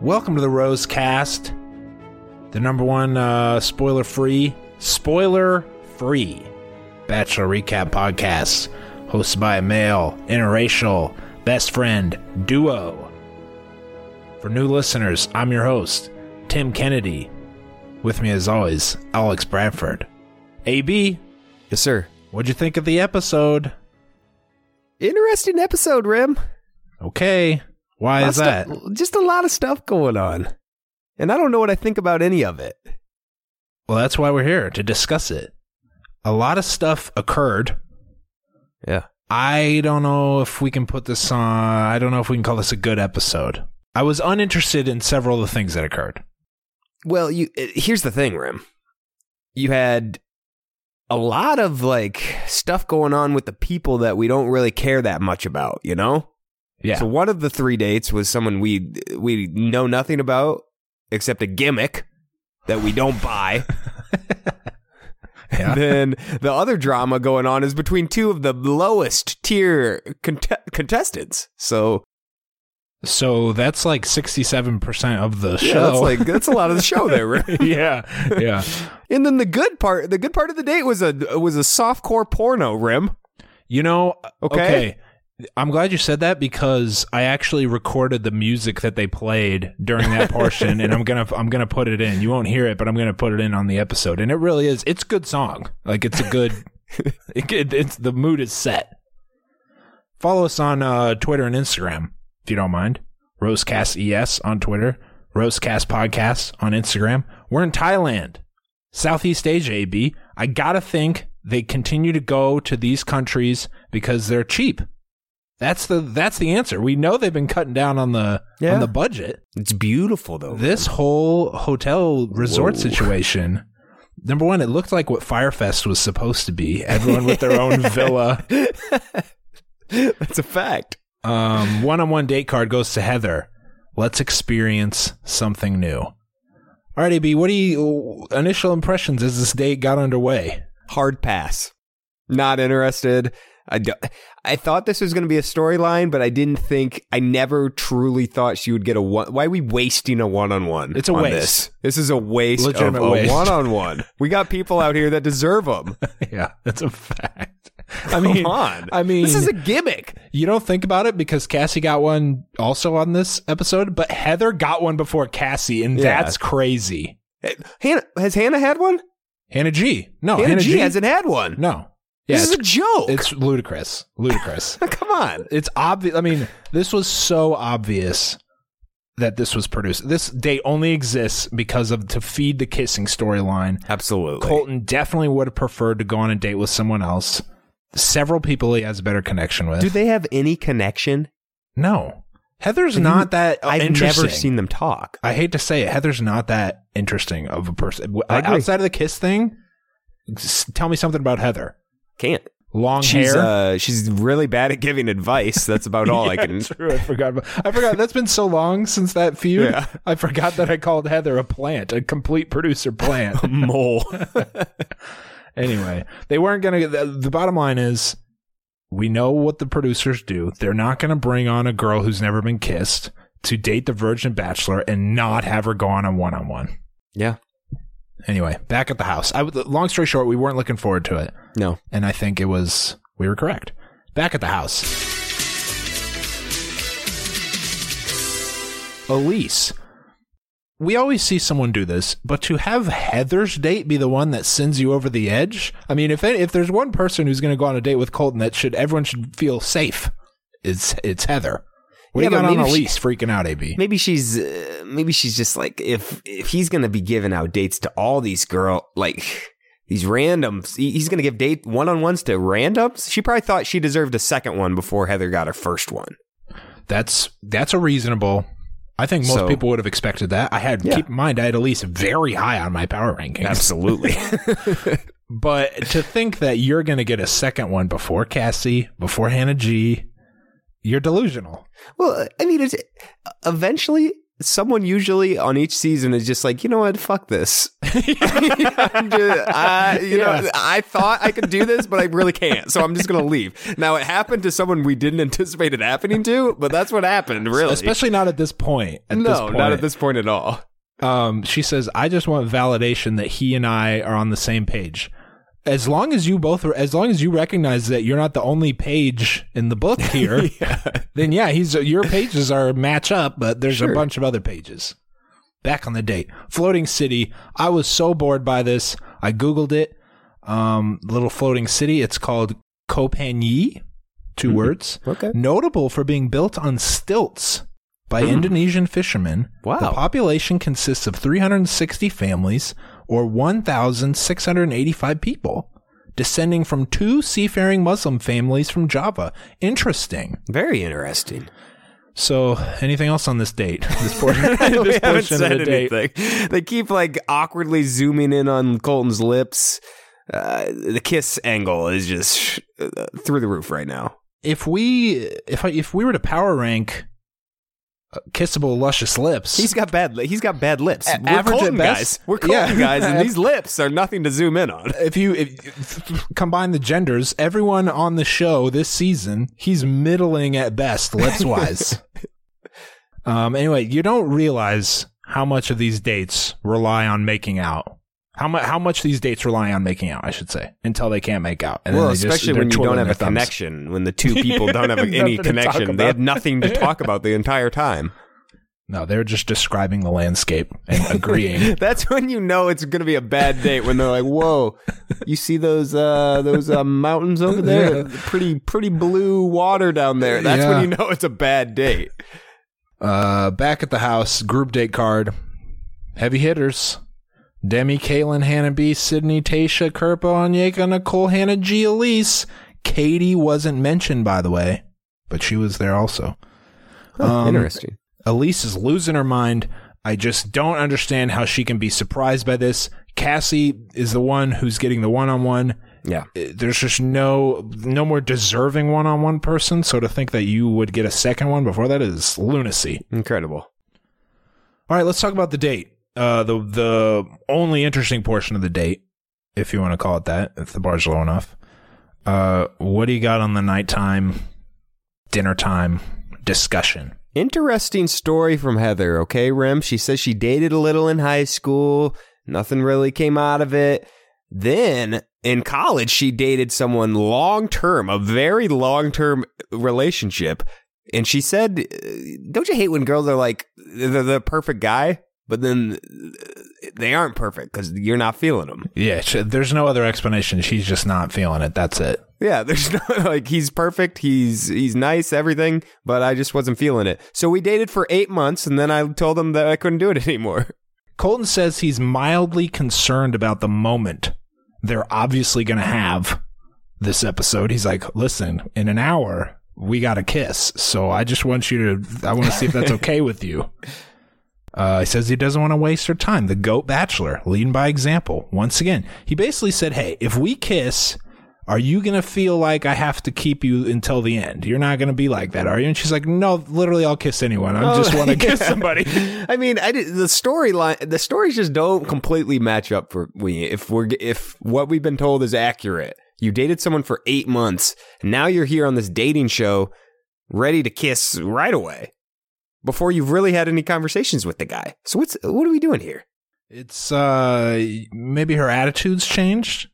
Welcome to the Rose Cast, the number one uh, spoiler free, spoiler free Bachelor Recap podcast, hosted by a male, interracial, best friend duo. For new listeners, I'm your host, Tim Kennedy. With me, as always, Alex Bradford. AB, Yes, sir. what'd you think of the episode? Interesting episode, Rim. Okay, why is that? stuff- just a lot of stuff going on. And I don't know what I think about any of it. Well, that's why we're here to discuss it. A lot of stuff occurred. Yeah. I don't know if we can put this on. I don't know if we can call this a good episode. I was uninterested in several of the things that occurred. Well, you uh, here's the thing, Rim. You had a lot of like stuff going on with the people that we don't really care that much about, you know? Yeah. So one of the three dates was someone we we know nothing about except a gimmick that we don't buy. Yeah. then the other drama going on is between two of the lowest tier cont- contestants. So so that's like 67% of the yeah, show. that's like that's a lot of the show there. Right? yeah. Yeah. And then the good part, the good part of the date was a was a softcore porno rim. You know, Okay. okay. I'm glad you said that because I actually recorded the music that they played during that portion, and I'm gonna I'm gonna put it in. You won't hear it, but I'm gonna put it in on the episode, and it really is. It's a good song. Like it's a good. it, it- it's the mood is set. Follow us on uh, Twitter and Instagram if you don't mind. Rosecast ES on Twitter, Rosecast Podcasts on Instagram. We're in Thailand, Southeast Asia. AB. I gotta think they continue to go to these countries because they're cheap. That's the that's the answer. We know they've been cutting down on the Yeah. on the budget. It's beautiful though. This whole hotel resort Whoa. situation. Number one, it looked like what Fyre Fest was supposed to be. Everyone with their own villa. That's a fact. Um, one-on-one date card goes to Heather. Let's experience something new. All right, AB. What do you initial impressions as this date got underway? Hard pass. Not interested. I, do, I thought this was going to be a storyline, but I didn't think. I never truly thought she would get a one. Why are we wasting a one on one? It's a waste. This? this is a waste Legitimate of a one on one. We got people out here that deserve them. yeah, that's a fact. I mean, Come on. I mean, this is a gimmick. You don't think about it because Cassie got one also on this episode, but Heather got one before Cassie, and Yeah. that's crazy. Eh, Hannah has Hannah had one? Hannah G. No, Hannah, Hannah, G, hasn't had one. No. Yeah, this is a joke. it's ludicrous. Ludicrous. Come on. it's obvious. I mean, this was so obvious that this was produced. This date only exists because of to feed the kissing storyline. Absolutely. Colton definitely would have preferred to go on a date with someone else. Several people he has a better connection with. Do they have any connection? no. Heather's not that I've interesting. never seen them talk. I hate to say it, Heather's not that interesting of a person. W- I agree. Outside of the kiss thing, tell me something about Heather. Can't. Long She's hair. uh, she's really bad at giving advice. That's about all I can. True, I forgot. About, I forgot. That's been so long since that feud. Yeah. I forgot that I called Heather a plant, a complete producer plant. a Mole. anyway, they weren't gonna. The, the bottom line is, we know what the producers do. They're not gonna bring on a girl who's never been kissed to date the virgin bachelor and not have her go on a one on one. Yeah. Anyway, back at the house. I would, long story short, we weren't looking forward to it, No. and I think it was we were correct. Back at the house. Elyse. We always see someone do this, but to have Heather's date be the one that sends you over the edge. I mean, if if there's one person who's going to go on a date with Colton that should everyone should feel safe, it's it's Heather. What Yeah, do you got on maybe she- Elyse freaking out, AB? Maybe she's uh, maybe she's just like if if he's gonna be giving out dates to all these girl like these randoms. He's gonna give date one on ones to randoms. She probably thought she deserved a second one before Heather got her first one. That's that's a reasonable. I think most So- people would have expected that. I had Yeah. keep in mind I had Elyse very high on my power rankings. Absolutely. But to think that you're going to get a second one before Cassie, before Hannah G, you're delusional. well, I mean, it's eventually someone usually on each season is just like, you know what, fuck this. Just- I, you know, I thought I could do this, but I really can't. So I'm just gonna leave. Now it happened to someone we didn't anticipate it happening to, but that's what happened. Really, Especially not at this point. At no, this point. not at this point at all. Um, she says, "I just want validation that he and I are on the same page." As long as you both, are, as long as you recognize that you're not the only page in the book here, then yeah, he's your pages are match up, but there's a bunch of other pages. Back on the date, floating city. I was so bored by this. I googled it. Um, little floating city. It's called Ko Panyi. 2 words. Okay. Notable for being built on stilts by Indonesian fishermen. Wow. The population consists of 360 families or 1,685 people, descending from two seafaring Muslim families from Java. Interesting. Very interesting. So, anything else on this date? This portion, we this haven't portion of said the date. anything. They keep like awkwardly zooming in on Colton's lips. Uh, the kiss angle is just uh, through the roof right now. If we, if I, if we were to power rank kissable, luscious lips, He's got bad. Li- he's got bad lips. A- We're average at Colton best. guys. We're Colton Yeah. guys, and these lips are nothing to zoom in on. if you if, combine the genders, everyone on the show this season, he's middling at best, lips wise. um. Anyway, you don't realize how much of these dates rely on making out. How much? How much these dates rely on making out? I should say until they can't make out. And then well, they just- especially they're when you don't have a thumbs. connection. When the two people don't have any connection, they have nothing to talk about the entire time. No, they're just describing the landscape and agreeing. That's when you know it's going to be a bad date. When they're like, "Whoa, you see those uh, those uh, mountains over there? Pretty pretty blue water down there." That's Yeah. when you know it's a bad date. Uh, back at the house, group date card. Heavy hitters. Demi, Caelynn, Hannah B, Sydney, Tayshia, Kirpa, Onyeka, Nicole, Hannah G, Elyse. Katie wasn't mentioned, by the way, but she was there also. Um, Interesting. Elyse is losing her mind. I just don't understand how she can be surprised by this. Cassie is the one who's getting the one on one. Yeah. There's just no no more deserving one on one person. So to think that you would get a second one before that is lunacy. Incredible. All right, let's talk about the date. Uh, the the only interesting portion of the date, if you want to call it that, if the bar's low enough. Uh, what do you got on the nighttime, dinner time discussion? Interesting story from Heather, okay, Rem? She says she dated a little in high school. Nothing really came out of it. Then in college, she dated someone long term, a very long term relationship. And she said, uh, Don't you hate when girls are like, they're the perfect guy, but then uh, they aren't perfect because you're not feeling them? Yeah, there's no other explanation. She's just not feeling it. That's it. Yeah, there's no like he's perfect, he's he's nice, everything, but I just wasn't feeling it. So we dated for eight months, and then I told him that I couldn't do it anymore. Colton says he's mildly concerned about the moment they're obviously going to have this episode. He's like, listen, in an hour, we got a kiss. So I just want you to, I want to see if that's okay with you. Uh, he says he doesn't want to waste her time. The GOAT Bachelor, leading by example. Once again, he basically said, hey, if we kiss, are you going to feel like I have to keep you until the end? You're not going to be like that, are you? And she's like, no, literally, I'll kiss anyone. I just want to kiss somebody. I mean, I did, the storyline, the stories just don't completely match up for we. If we're if what we've been told is accurate, you dated someone for eight months, and now you're here on this dating show, ready to kiss right away. Before you've really had any conversations with the guy. So what's what are we doing here? It's uh maybe her attitude's changed.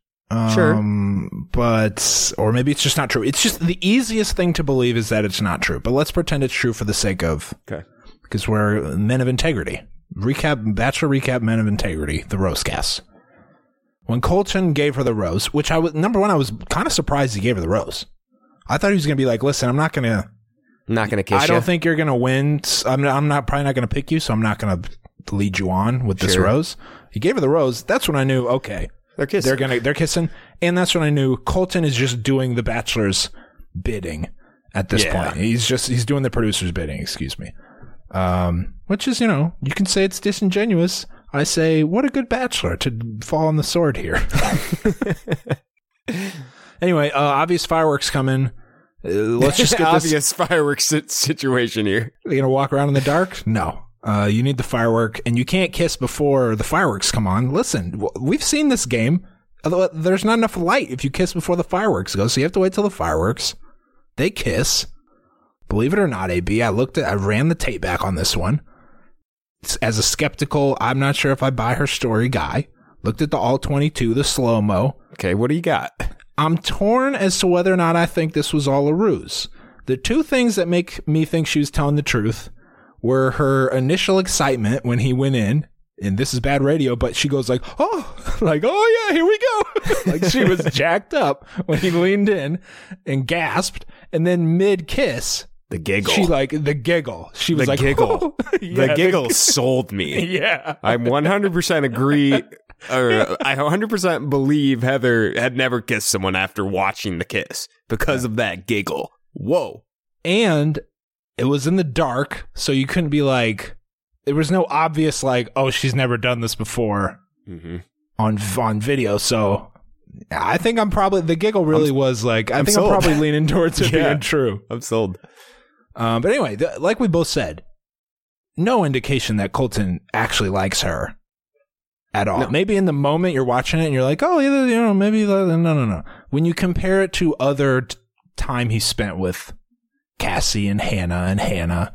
Sure. Um, but or maybe it's just not true. It's just the easiest thing to believe is that it's not true. But let's pretend it's true for the sake of Okay. because we're men of integrity. Recap Bachelor recap men of integrity, the rose cast. When Colton gave her the rose, which I was number one, I was kind of surprised he gave her the rose. I thought he was gonna be like, listen, I'm not gonna I'm not gonna kiss you. I don't ya. think you're gonna win. I'm not, I'm not probably not gonna pick you, so I'm not gonna lead you on with this Sure. rose. He gave her the rose. That's when I knew. Okay, they're kissing. they're gonna they're kissing, and that's when I knew Colton is just doing the Bachelor's bidding at this Yeah. point. He's just he's doing the producer's bidding. Excuse me. Um, which is you know you can say it's disingenuous. I say what a good Bachelor to fall on the sword here. anyway, uh, obvious fireworks coming. Uh, let's just get this obvious fireworks situation here. Are you gonna walk around in the dark? No. Uh, you need the firework, and you can't kiss before the fireworks come on. Listen, we've seen this game. There's not enough light if you kiss before the fireworks go, so you have to wait till the fireworks. They kiss. Believe it or not, AB, I looked at, I ran the tape back on this one. As a skeptical, I'm not sure if I buy her story guy. Looked at the all 22, the slow mo. Okay, what do you got? I'm torn as to whether or not I think this was all a ruse. The two things that make me think she was telling the truth were her initial excitement when he went in, and this is bad radio, but she goes like, "Oh, like oh yeah, here we go," like she was jacked up when he leaned in and gasped, and then mid kiss, The giggle. she like the giggle. She was like, The like, giggle. Yeah, the giggle sold me. yeah. I'm 100% agree, or I 100% believe Heather had never kissed someone after watching the kiss because of that giggle. Whoa. and it was in the dark, so you couldn't be like, there was no obvious like, oh, she's never done this before Mm-hmm. on on video. So I think I'm probably the giggle really was like, I I'm think sold. I'm probably leaning towards it Yeah. being true. I'm sold. Um, but anyway, th- like we both said, no indication that Colton actually likes her at all. No. Maybe in the moment you're watching it and you're like, oh, yeah, you know, maybe no, no, no. When you compare it to other t- time he spent with Cassie and Hannah and Hannah,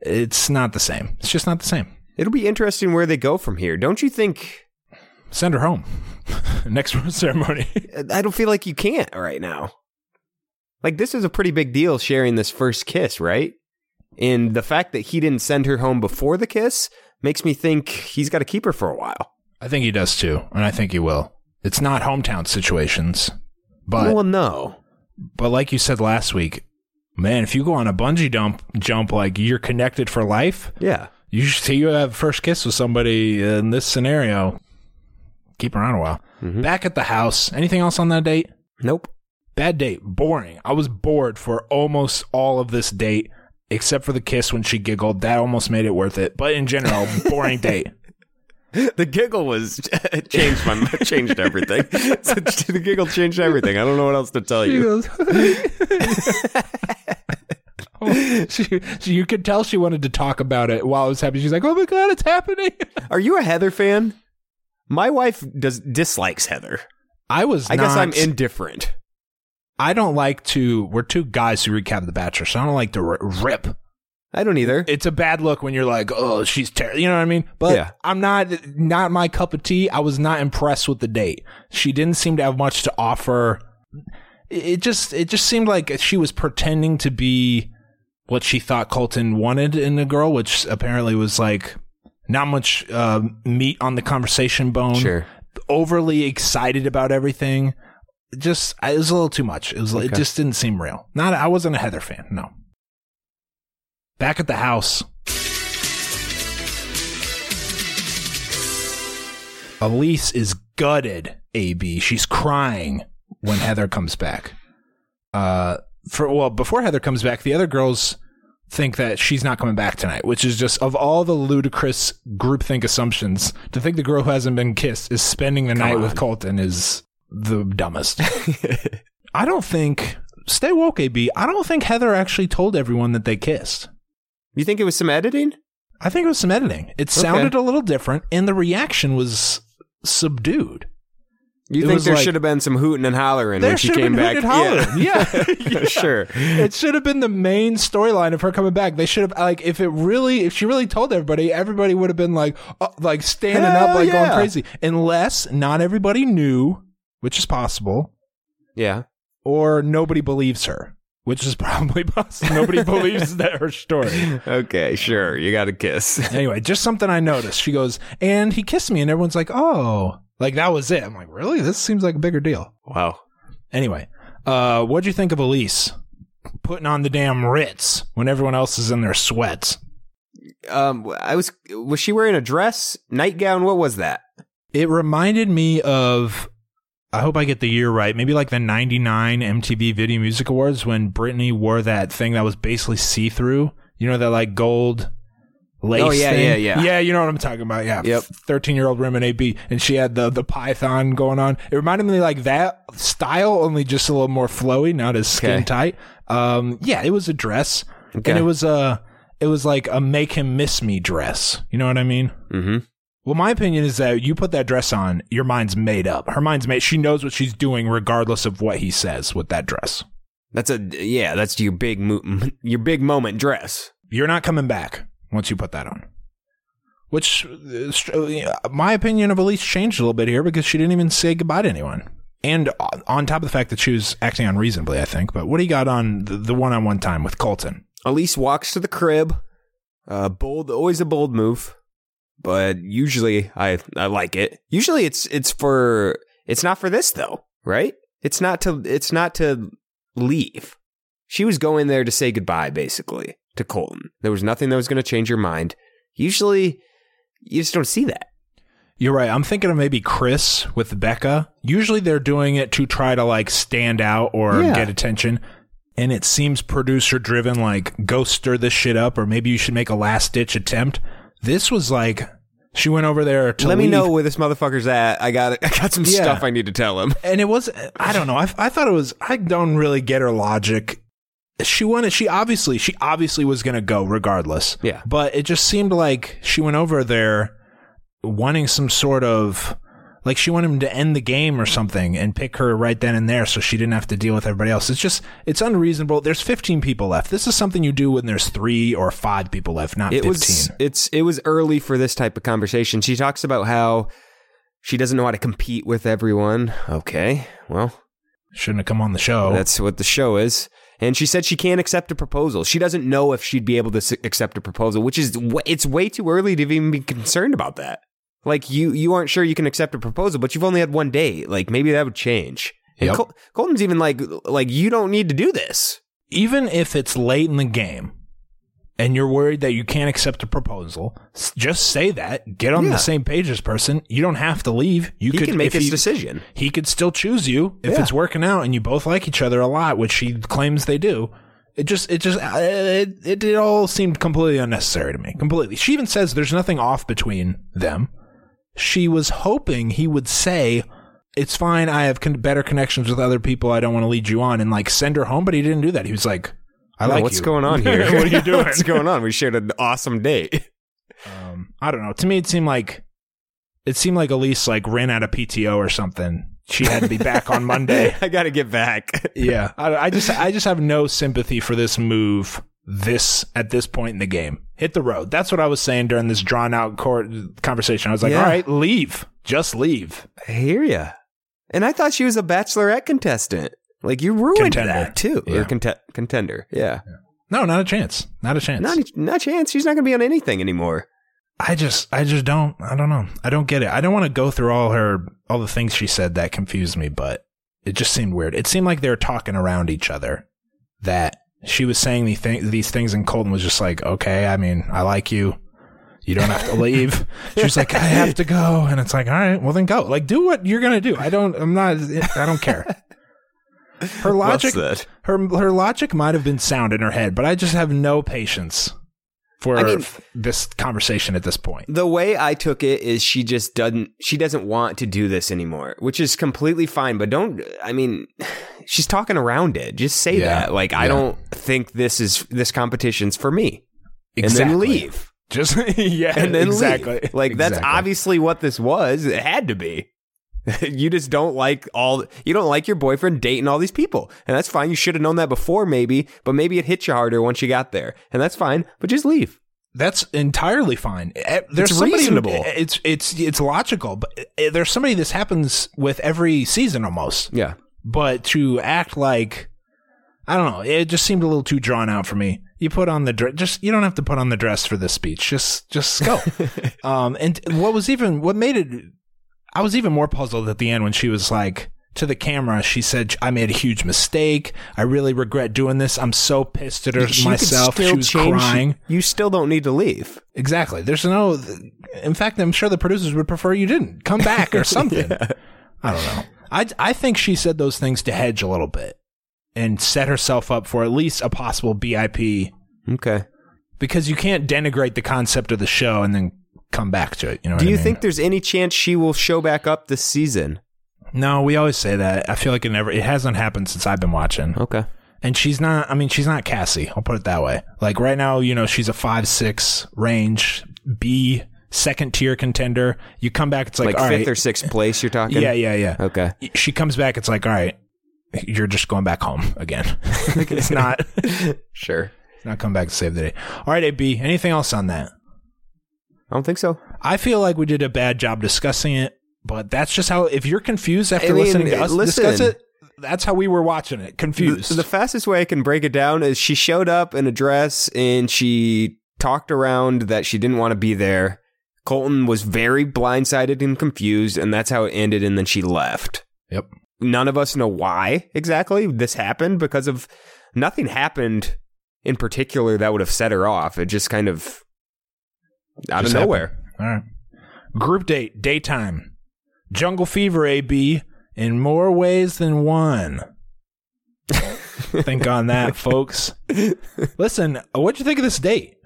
it's not the same. It's just not the same. It'll be interesting where they go from here. Don't you think? Send her home. Next ceremony. I don't feel like you can't right now. Like, this is a pretty big deal sharing this first kiss, right? And the fact that he didn't send her home before the kiss makes me think he's got to keep her for a while. I think he does too, and I think he will. It's not hometown situations, but well, no. But like you said last week, man, if you go on a bungee dump jump, like you're connected for life. Yeah. You should see you have first kiss with somebody in this scenario. Keep around a while. Mhm. Back at the house. Anything else on that date? Nope. Bad date. Boring. I was bored for almost all of this date, except for the kiss when she giggled. That almost made it worth it. But in general, boring date. The giggle was changed my changed everything. the giggle changed everything. I don't know what else to tell She you. goes. Oh, she, she, you could tell she wanted to talk about it while it was happening. She's like, "Oh my god, it's happening!" Are you a Heather fan? My wife does dislikes Heather. I was. I guess I'm indifferent. I don't like to. We're two guys who recap The Bachelor, so I don't like to rip. I don't either. It's a bad look when you're like, "Oh, she's terrible." You know what I mean? But Yeah. I'm not. Not my cup of tea. I was not impressed with the date. She didn't seem to have much to offer. It just. It just seemed like she was pretending to be what she thought Colton wanted in a girl, which apparently was like not much uh, meat on the conversation bone. Sure. Overly excited about everything. Just it was a little too much. It was. It just didn't seem real. Not. I wasn't a Heather fan. No. Back at the house. Elyse is gutted, AB. She's crying when Heather comes back. Uh for well, before Heather comes back, the other girls think that she's not coming back tonight, which is just of all the ludicrous groupthink assumptions, to think the girl who hasn't been kissed is spending the night with on. Colton is the dumbest. I don't think stay woke, AB. I don't think Heather actually told everyone that they kissed. You think it was some editing? I think it was some editing. It sounded a little different, and the reaction was subdued. You It think there like- should have been some hooting and hollering when she came back? hollering. Yeah. Yeah. sure. it should have been the main storyline of her coming back. They should have like if it really if she really told everybody, everybody would have been like uh, like standing up Hell like going crazy. Unless not everybody knew, which is possible, Yeah. or nobody believes her, which is probably possible. Nobody believes that her story. Okay, sure. You got a kiss. Anyway, just something I noticed. She goes, and he kissed me, and everyone's like, oh, like that was it. I'm like, really? This seems like a bigger deal. Wow. Anyway, uh, what'd you think of Elyse putting on the damn Ritz when everyone else is in their sweats? Um, I was was she wearing a dress, nightgown? What was that? It reminded me of. I hope I get the year right. Maybe like the '99 MTV Video Music Awards when Britney wore that thing that was basically see through. You know that like gold lace. Oh, yeah, thing? yeah, yeah. Yeah, you know what I'm talking about. Yeah. Yep. Thirteen year old Rim AB, and she had the the python going on. It reminded me like that style, only just a little more flowy, not as skin Okay. tight. Um, yeah, it was a dress, Okay. and it was a it was like a make him miss me dress. You know what I mean? Mm-hmm. Well, my opinion is that you put that dress on, your mind's made up. Her mind's made. She knows what she's doing, regardless of what he says with that dress. That's a yeah. That's your big mo- your big moment dress. You're not coming back once you put that on. Which, uh, my opinion of Elyse changed a little bit here because she didn't even say goodbye to anyone. And on- top of the fact that she was acting unreasonably, I think. But what do you got on the- the one on one time with Colton? Elyse walks to the crib. Uh, bold, always a bold move, but usually I I like it. Usually it's it's for it's not for this though, right? It's not to it's not to leave. She was going there to say goodbye, basically, to Colton. There was nothing that was going to change your mind. Usually, you just don't see that. You're right. I'm thinking of maybe Chris with Becca. Usually they're doing it to try to like stand out or Yeah. get attention. And it seems producer driven, like go stir this shit up, or maybe you should make a last ditch attempt. This was like she went over there to Let me know where this motherfucker's at. I got I got some Yeah. stuff I need to tell him. and it was I don't know. I, I thought it was. I don't really get her logic. She wanted. She obviously. She obviously was going to go regardless. Yeah. But it just seemed like she went over there wanting some sort of like she wanted him to end the game or something and pick her right then and there so she didn't have to deal with everybody else. It's just it's unreasonable. There's 15 people left. This is something you do when there's 3 or 5 people left, not It 15. was it's it was early for this type of conversation. She talks about how she doesn't know how to compete with everyone. Okay, well, Shouldn't have come on the show. that's what the show is. And she said she can't accept a proposal. She doesn't know if she'd be able to accept a proposal, which is it's way too early to even be concerned about that. Like you you aren't sure you can accept a proposal, but you've only had one date. Like maybe that would change. And Yep. Col- Colton's even like like you don't need to do this. even if it's late in the game and you're worried that you can't accept a proposal, just say that. Get on Yeah. the same page as person. You don't have to leave. You He could can make his he, decision. He could still choose you if Yeah. it's working out and you both like each other a lot, which he claims they do. It just, it just, uh, it, it, it all seemed completely unnecessary to me. Completely. She even says there's nothing off between them. She was hoping he would say, it's fine. I have con- better connections with other people. I don't want to lead you on and like send her home. But he didn't do that. He was like, I No, like what's you. going on here? what are you doing? what's going on? We shared an awesome date. Um, I don't know. To me, it seemed like it seemed like Elyse like ran out of PTO or something. She had to be back on Monday. I got to get back. Yeah, I, I just I just have no sympathy for this move. This at this point in the game, hit the road. That's what I was saying during this drawn out court conversation. I was like, Yeah. all right, leave, just leave. I hear ya. And I thought she was a bachelorette contestant. Like you ruined Contender. that too. Yeah. Or conte- contender. Yeah. No, not a chance. Not a chance. Not not a chance. She's not going to be on anything anymore. I just I just don't I don't know. I don't get it. I don't want to go through all her all the things she said that confused me, but it just seemed weird. It seemed like they were talking around each other. That she was saying these things, these things, and Colton was just like, "Okay, I mean, I like you. You don't have to leave." she was like, "I have to go," and it's like, "All right, well then go. Like, do what you're gonna do. I don't. I'm not. I don't care." Her logic, her her logic might have been sound in her head, but I just have no patience for I mean- this conversation at this point. The way I took it is she just doesn't she doesn't want to do this anymore, which is completely fine, but don't I mean she's talking around it. Just say Yeah. that. Like I don't think this is this competition's for me. Exactly. And then leave. Just yeah, And then exactly. leave. Like that's Exactly. obviously what this was. It had to be. you just don't like all you don't like your boyfriend dating all these people. And that's fine. You should have known that before maybe, but maybe it hit you harder once you got there. And that's fine, but just leave. That's entirely fine. Eh, There's It's who- reasonable. it's it's it's logical, but eh, there's somebody this happens with every season almost. Yeah. But to act like I don't know, it just seemed a little too drawn out for me. You put on the dress, just you don't have to put on the dress for this speech. Just just go. um, and what was even what made it, I was even more puzzled at the end when she was like to the camera. She said, "I made a huge mistake. I really regret doing this. I'm so pissed at her She myself." She was change- crying. You still don't need to leave. Exactly. There's no. In fact, I'm sure the producers would prefer you didn't come back or something. I don't know. I I think she said those things to hedge a little bit and set herself up for at least a possible BIP Okay. because you can't denigrate the concept of the show and then come back to it. You know. Do I you mean? think there's any chance she will show back up this season? No, we always say that. I feel like it never. It hasn't happened since I've been watching. Okay. And she's not. I mean, she's not Cassie. I'll put it that way. Like right now, you know, she's a five six range B second tier contender. You come back, it's like, Like, fifth right. or sixth place you're talking? Yeah, yeah, yeah. Okay. She comes back, it's like, all right, you're just going back home again. it's not. Sure. Not come back to save the day. All right, AB. Anything else on that? I don't think so. I feel like we did a bad job discussing it, but that's just how. If you're confused after I mean, listening to us listen. discuss it, that's how we were watching it. Confused. The, the fastest way I can break it down is she showed up in a dress and she talked around that she didn't want to be there. Colton was very blindsided and confused, and that's how it ended. And then she left. yep. None of us know why exactly this happened because of nothing happened in particular that would have set her off. It just kind of out Just of nowhere. All right. Group date, daytime. Jungle Fever AB in more ways than one. think on that, folks. Listen, uh, what'd you think of this date?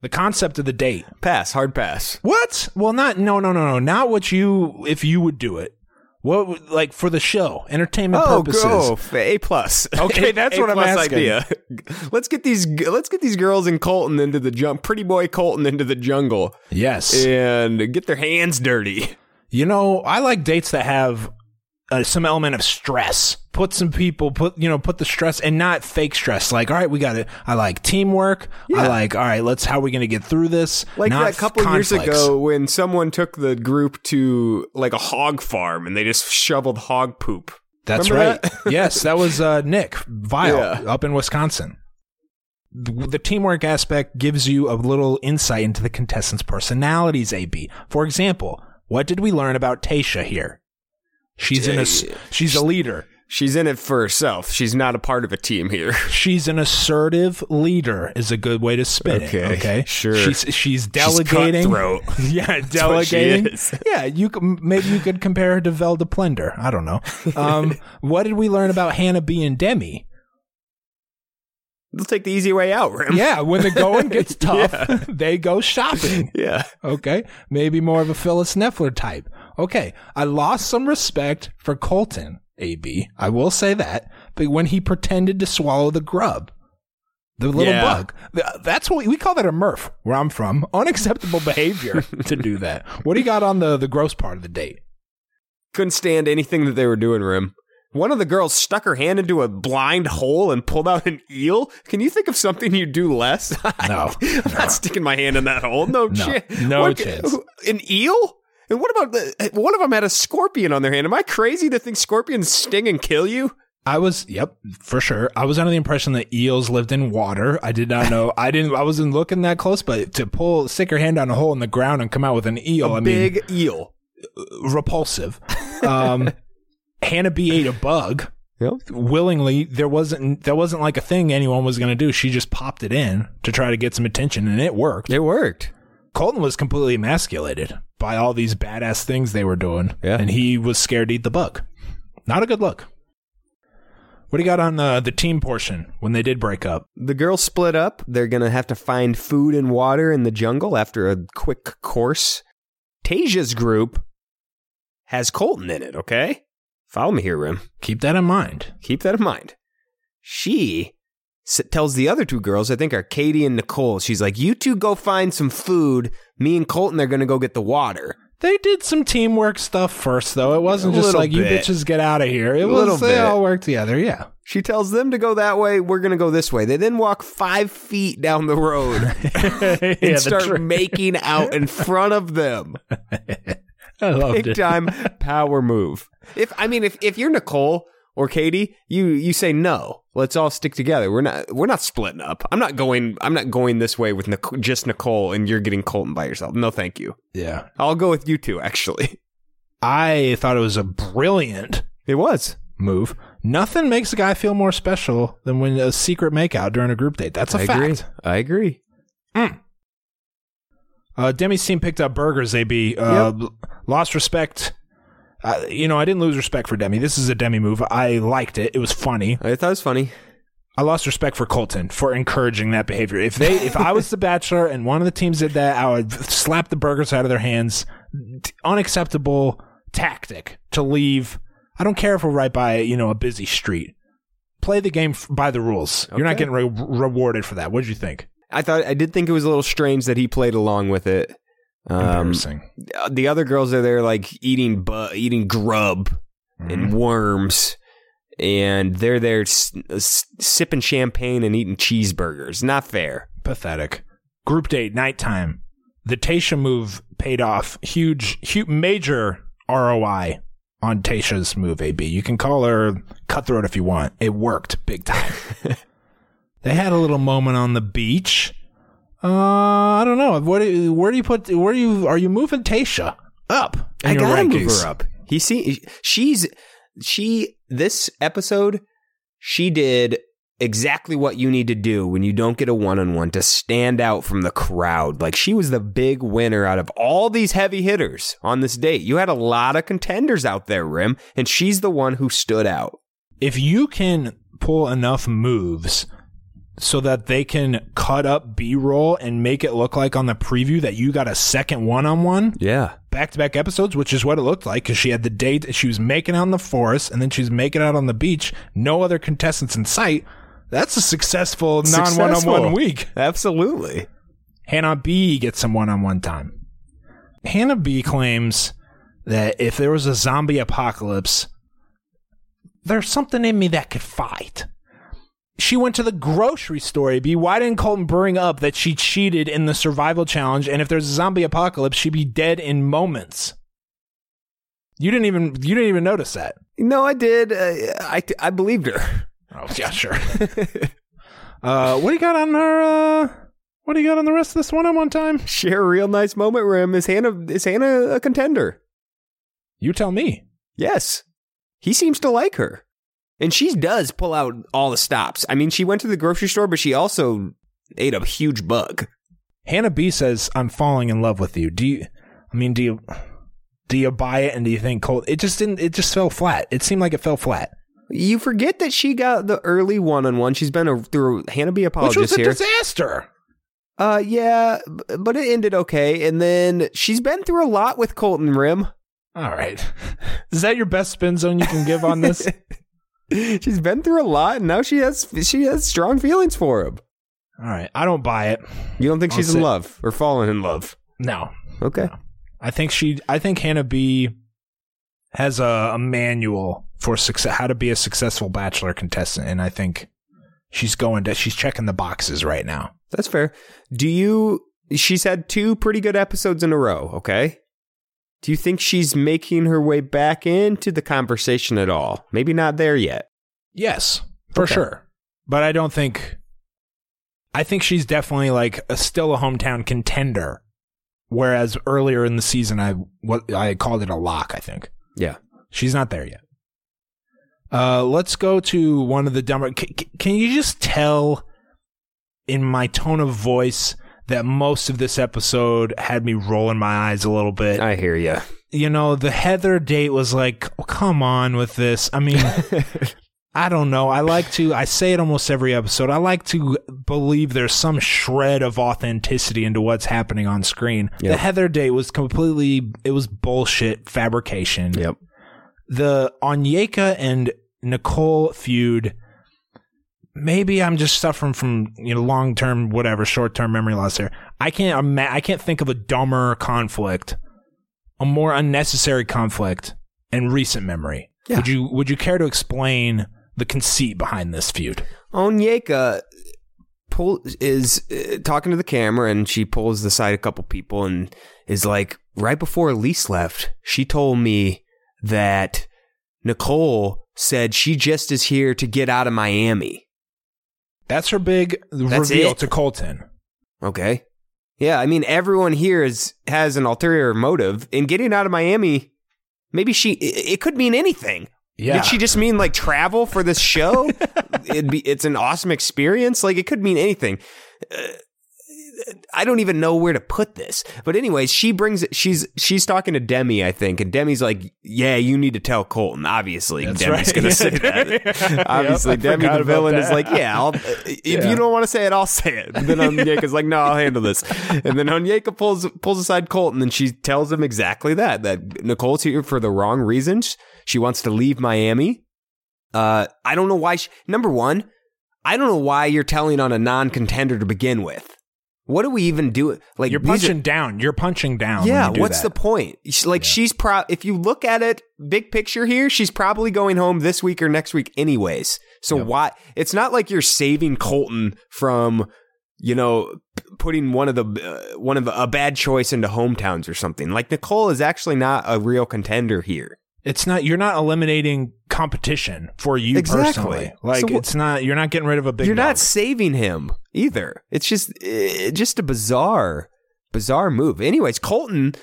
The concept of the date. Pass, hard pass. What? Well, not no no no no. Not what you if you would do it. What like for the show, entertainment Oh, purposes. go A plus. Okay, A- that's A what I'm. Idea. Let's get these let's get these girls in Colton into the jump, pretty boy Colton into the jungle, Yes. and get their hands dirty. You know, I like dates that have uh, some element of stress. Put some people, put you know, put the stress and not fake stress. Like, all right, we got it. I like teamwork. I like, all right, let's. How are we going to get through this? Like Not that couple years ago when someone took the group to like a hog farm and they just shoveled hog poop. That's Remember right. that? yes, that was uh, Nick Viall Yeah. up in Wisconsin. The, the teamwork aspect gives you a little insight into the contestants' personalities. AB, for example, what did we learn about Tayshia here? She's in a she's a leader. She's in it for herself. She's not a part of a team here. She's an assertive leader is a good way to spin Okay, it. Okay, sure. She's she's delegating. cutthroat. yeah, delegating. is. Yeah, you maybe you could compare her to Velda Plender. I don't know. Um, what did we learn about Hannah B and Demi? They'll take the easy way out, Rim. Yeah, when the going gets tough, Yeah. they go shopping. Yeah. Okay, maybe more of a Phyllis Neffler type. Okay, I lost some respect for Colton. AB, I will say that. But when he pretended to swallow the grub, the little Yeah. bug. That's what we call that a Murph where I'm from. Unacceptable behavior to do that. What do you got on the the gross part of the date? Couldn't stand anything that they were doing, Rim. One of the girls stuck her hand into a blind hole and pulled out an eel. Can you think of something you'd do less? No. I'm not sticking my hand in that hole. No, No. chance. No What- chance. An eel? And what about the, one of them had a scorpion on their hand? Am I crazy to think scorpions sting and kill you? I was, yep, for sure. I was under the impression that eels lived in water. I did not know. I didn't. I wasn't looking that close, but to pull, stick your hand down a hole in the ground and come out with an eel. I Big eel, repulsive. Um, Hannah B ate a bug Yep. willingly. There wasn't. There wasn't like a thing anyone was going to do. She just popped it in to try to get some attention, and it worked. It worked. Colton was completely emasculated by all these badass things they were doing, Yeah. and he was scared to eat the bug. Not a good look. What do you got on uh, the team portion when they did break up? The girls split up. They're going to have to find food and water in the jungle after a quick course. Tayshia's group has Colton in it, okay? Follow me here, Rim. Keep that in mind. Keep that in mind. She s- tells the other two girls, I think are Katie and Nicole, she's like, You two go find some food. Me and Colton are going to go get the water. They did some teamwork stuff first, though. It wasn't just like you bitches get out of here. It A was they bit. all worked together. Yeah, She tells them to go that way. We're going to go this way. They then walk five feet down the road and yeah, start making out in front of them. I loved Big it. time power move. If I mean, if, if you're Nicole or Katie, you you say no. Let's all stick together. We're not we're not splitting up. I'm not going. I'm not going this way with Nic- just Nicole, and you're getting Colton by yourself. No, thank you. Yeah, I'll go with you two. Actually, I thought it was a brilliant it was. move. Nothing makes a guy feel more special than when a secret makeout during a group date. That's a I fact. I agree. I agree. Uh, Demi's team picked up burgers. AB uh, lost respect. Uh, you know, I didn't lose respect for Demi. This is a Demi move. I liked it. It was funny. I thought it was funny. I lost respect for Colton for encouraging that behavior. If they, if I was the Bachelor and one of the teams did that, I would slap the burgers out of their hands. Unacceptable tactic to leave. I don't care if we're right by you know a busy street. Play the game by the rules. You're not getting re- rewarded for that. What did you think? I thought I did think it was a little strange that he played along with it. Um, the other girls are there like eating bu- eating grub Mm-hmm. and worms, and they're there s- s- sipping champagne and eating cheeseburgers. Not fair. pathetic. Group date, nighttime. The Tayshia move paid off. Huge, huge, major ROI on Tayshia's move. AB, you can call her cutthroat if you want. It worked big time. they had a little moment on the beach. Uh, I don't know. What? Do where do you put? Where do you? Are you moving Tayshia up? in I gotta move her up. He see she's she this episode she did exactly what you need to do when you don't get a one on one to stand out from the crowd. Like she was the big winner out of all these heavy hitters on this date. You had a lot of contenders out there, Rim, and she's the one who stood out. if you can pull enough moves so that they can cut up B-roll and make it look like on the preview that you got a second one-on-one Yeah. back-to-back episodes, which is what it looked like because she had the date, she was making out in the forest, and then she was making out on the beach. No other contestants in sight. That's a successful non-one-on-one week. Absolutely. Hannah B gets some one-on-one time. Hannah B claims that if there was a zombie apocalypse, there's something in me that could fight. She went to the grocery store. B. Why didn't Colton bring up that she cheated in the survival challenge? And if there's a zombie apocalypse, she'd be dead in moments. You didn't even you didn't even notice that. No, I did. Uh, I I believed her. Oh yeah, sure. uh, what do you got on her? Uh, what do you got on the rest of this one-on-one time? Share a real nice moment, Rim. Is Hannah is Hannah a contender? You tell me. Yes. He seems to like her. And she does pull out all the stops. I mean, she went to the grocery store, but she also ate a huge bug. Hannah B says, "I'm falling in love with you." Do you? I mean, do you? Do you buy it? And do you think Colt? It just didn't. It just fell flat. It seemed like it fell flat, You forget that she got the early one on one. She's been a, through Hannah B which apologist was a here. disaster. uh, yeah, but it ended okay. And then she's been through a lot with Colton Rim. All right, is that your best spin zone you can give on this? she's been through a lot, and now she has she has strong feelings for him. All right, I don't buy it. You don't think I'll she's in love or falling in love? No, Okay. I think she. I think Hannah B has a, a manual for success, how to be a successful bachelor contestant, and I think she's going to. She's checking the boxes right now. That's fair. Do you? She's had two pretty good episodes in a row. Okay. Do you think she's making her way back into the conversation at all? Maybe not there yet. Yes, for Okay. sure. But I don't think. I think she's definitely like a, still a hometown contender, whereas earlier in the season I what I called it a lock. I think Yeah. she's not there yet. Uh, let's go to one of the dumber. C- c- can you just tell in my tone of voice that most of this episode had me rolling my eyes a little bit? I hear you. you know, the Heather date was like, oh, come on with this. I mean, I don't know. I like to, I say it almost every episode. I like to believe there's some shred of authenticity into what's happening on screen. The Heather date was completely, it was bullshit fabrication. Yep. The Onyeka and Nicole feud, maybe I'm just suffering from, you know, long term, whatever, short term memory loss here. I can't, ima- I can't think of a dumber conflict a more unnecessary conflict in recent memory. Yeah. Would you would you care to explain the conceit behind this feud? Onyeka pull is uh, talking to the camera and she pulls aside a couple people and is like right before Elyse left she told me that Nicole said she just is here to get out of Miami. That's her big That's reveal it? to Colton. Okay. Yeah, I mean everyone here is has an ulterior motive in getting out of Miami. Maybe she it, it could mean anything. Yeah. Did she just mean like travel for this show? It'd be it's an awesome experience. Like it could mean anything. Uh, I don't even know where to put this. But anyways, she brings it. She's she's talking to Demi, I think, and Demi's like, "Yeah, you need to tell Colton." Obviously, That's Demi's right. gonna say that. Obviously, Yep, Demi, the villain, is like, "Yeah, I'll, if Yeah. you don't want to say it, I'll say it." And then Onyeka's like, "No, I'll handle this." And then Onyeka pulls pulls aside Colton, and she tells him exactly that that Nicole's here for the wrong reasons. She wants to leave Miami. Uh, I don't know why. She, number one, I don't know why you're telling on a non-contender to begin with. What do we even do? Like You're these are- punching down. You're punching down. yeah, do what's that. the point? Like she's pro. If you look at it, big picture here, she's probably going home this week or next week, anyways. So Yep. why? It's not like you're saving Colton from, you know, putting one of the uh, one of the, a bad choice into hometowns or something. Like Nicole is actually not a real contender here. It's not. You're not eliminating competition for you Exactly. personally. Like So it's not. You're not getting rid of a big. you're not saving him either. It's just uh, just a bizarre, bizarre move. Anyways, Colton,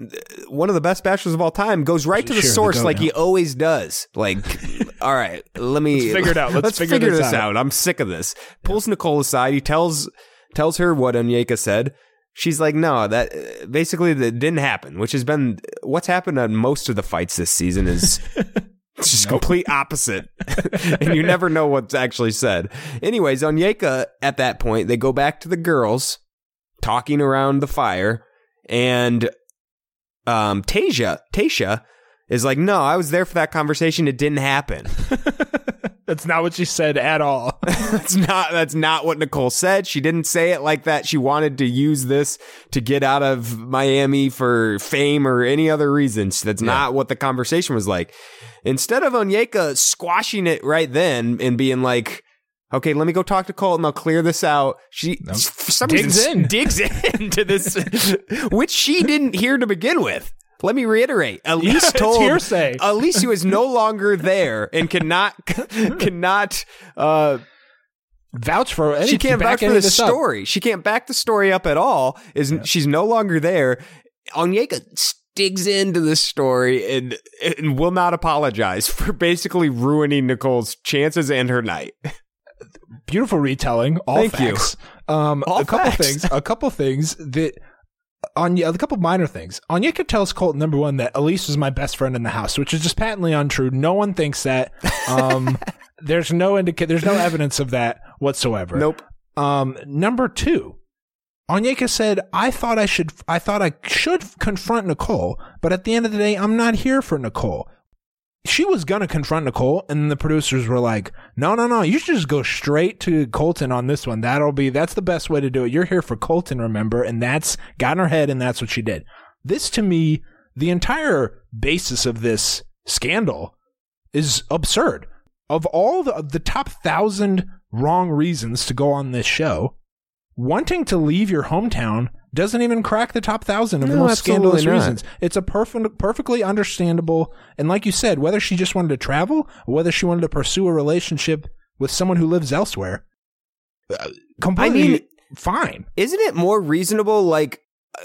uh, one of the best bachelors of all time, goes right to the Sure, source like now. he always does. Like, all right, let me Let's figure it out. Let's figure figure this out. out. I'm sick of this. Pulls Nicole aside. He tells tells her what Onyeka said. She's like, no, that basically that didn't happen. Which has been what's happened on most of the fights this season is just complete opposite. and you never know what's actually said. Anyways, Onyeka, at that point, they go back to the girls talking around the fire, and um Tayshia, Tayshia is like, no, I was there for that conversation. It didn't happen. That's not what she said at all. that's not that's not what Nicole said. She didn't say it like that. She wanted to use this to get out of Miami for fame or any other reasons. That's not what the conversation was like. Instead of Onyeka squashing it right then and being like, "Okay, let me go talk to Colton. I'll clear this out." She some Digs in. digs into this, which she didn't hear to begin with. Let me reiterate. Elyse it's told hearsay. Elyse, who is no longer there and cannot cannot uh, vouch for any, she can't back vouch for the this up. story. She can't back the story up at all. Is she's no longer there? Onyeka digs into this story and and will not apologize for basically ruining Nicole's chances and her night. Beautiful retelling. All Thank you. facts. Um, All a couple things. A couple things that. On a couple minor things. Onyeka tells Colton number one that Elyse was my best friend in the house, which is just patently untrue. No one thinks that. Um, there's no indica- There's no evidence of that whatsoever. Nope. Um, number two, Onyeka said, "I thought I should. I thought I should confront Nicole, but at the end of the day, I'm not here for Nicole." She was gonna confront Nicole, and the producers were like, "No, no, no! You should just go straight to Colton on this one. That'll be that's the best way to do it. You're here for Colton, remember?" And that's got in her head, and that's what she did. This, to me, the entire basis of this scandal is absurd. Of all the the top thousand wrong reasons to go on this show, wanting to leave your hometown doesn't even crack the top thousand of the most scandalous not. reasons. It's a perfect, perfectly understandable, and like you said, whether she just wanted to travel or whether she wanted to pursue a relationship with someone who lives elsewhere, uh, completely mean- fine. Isn't it more reasonable? Like,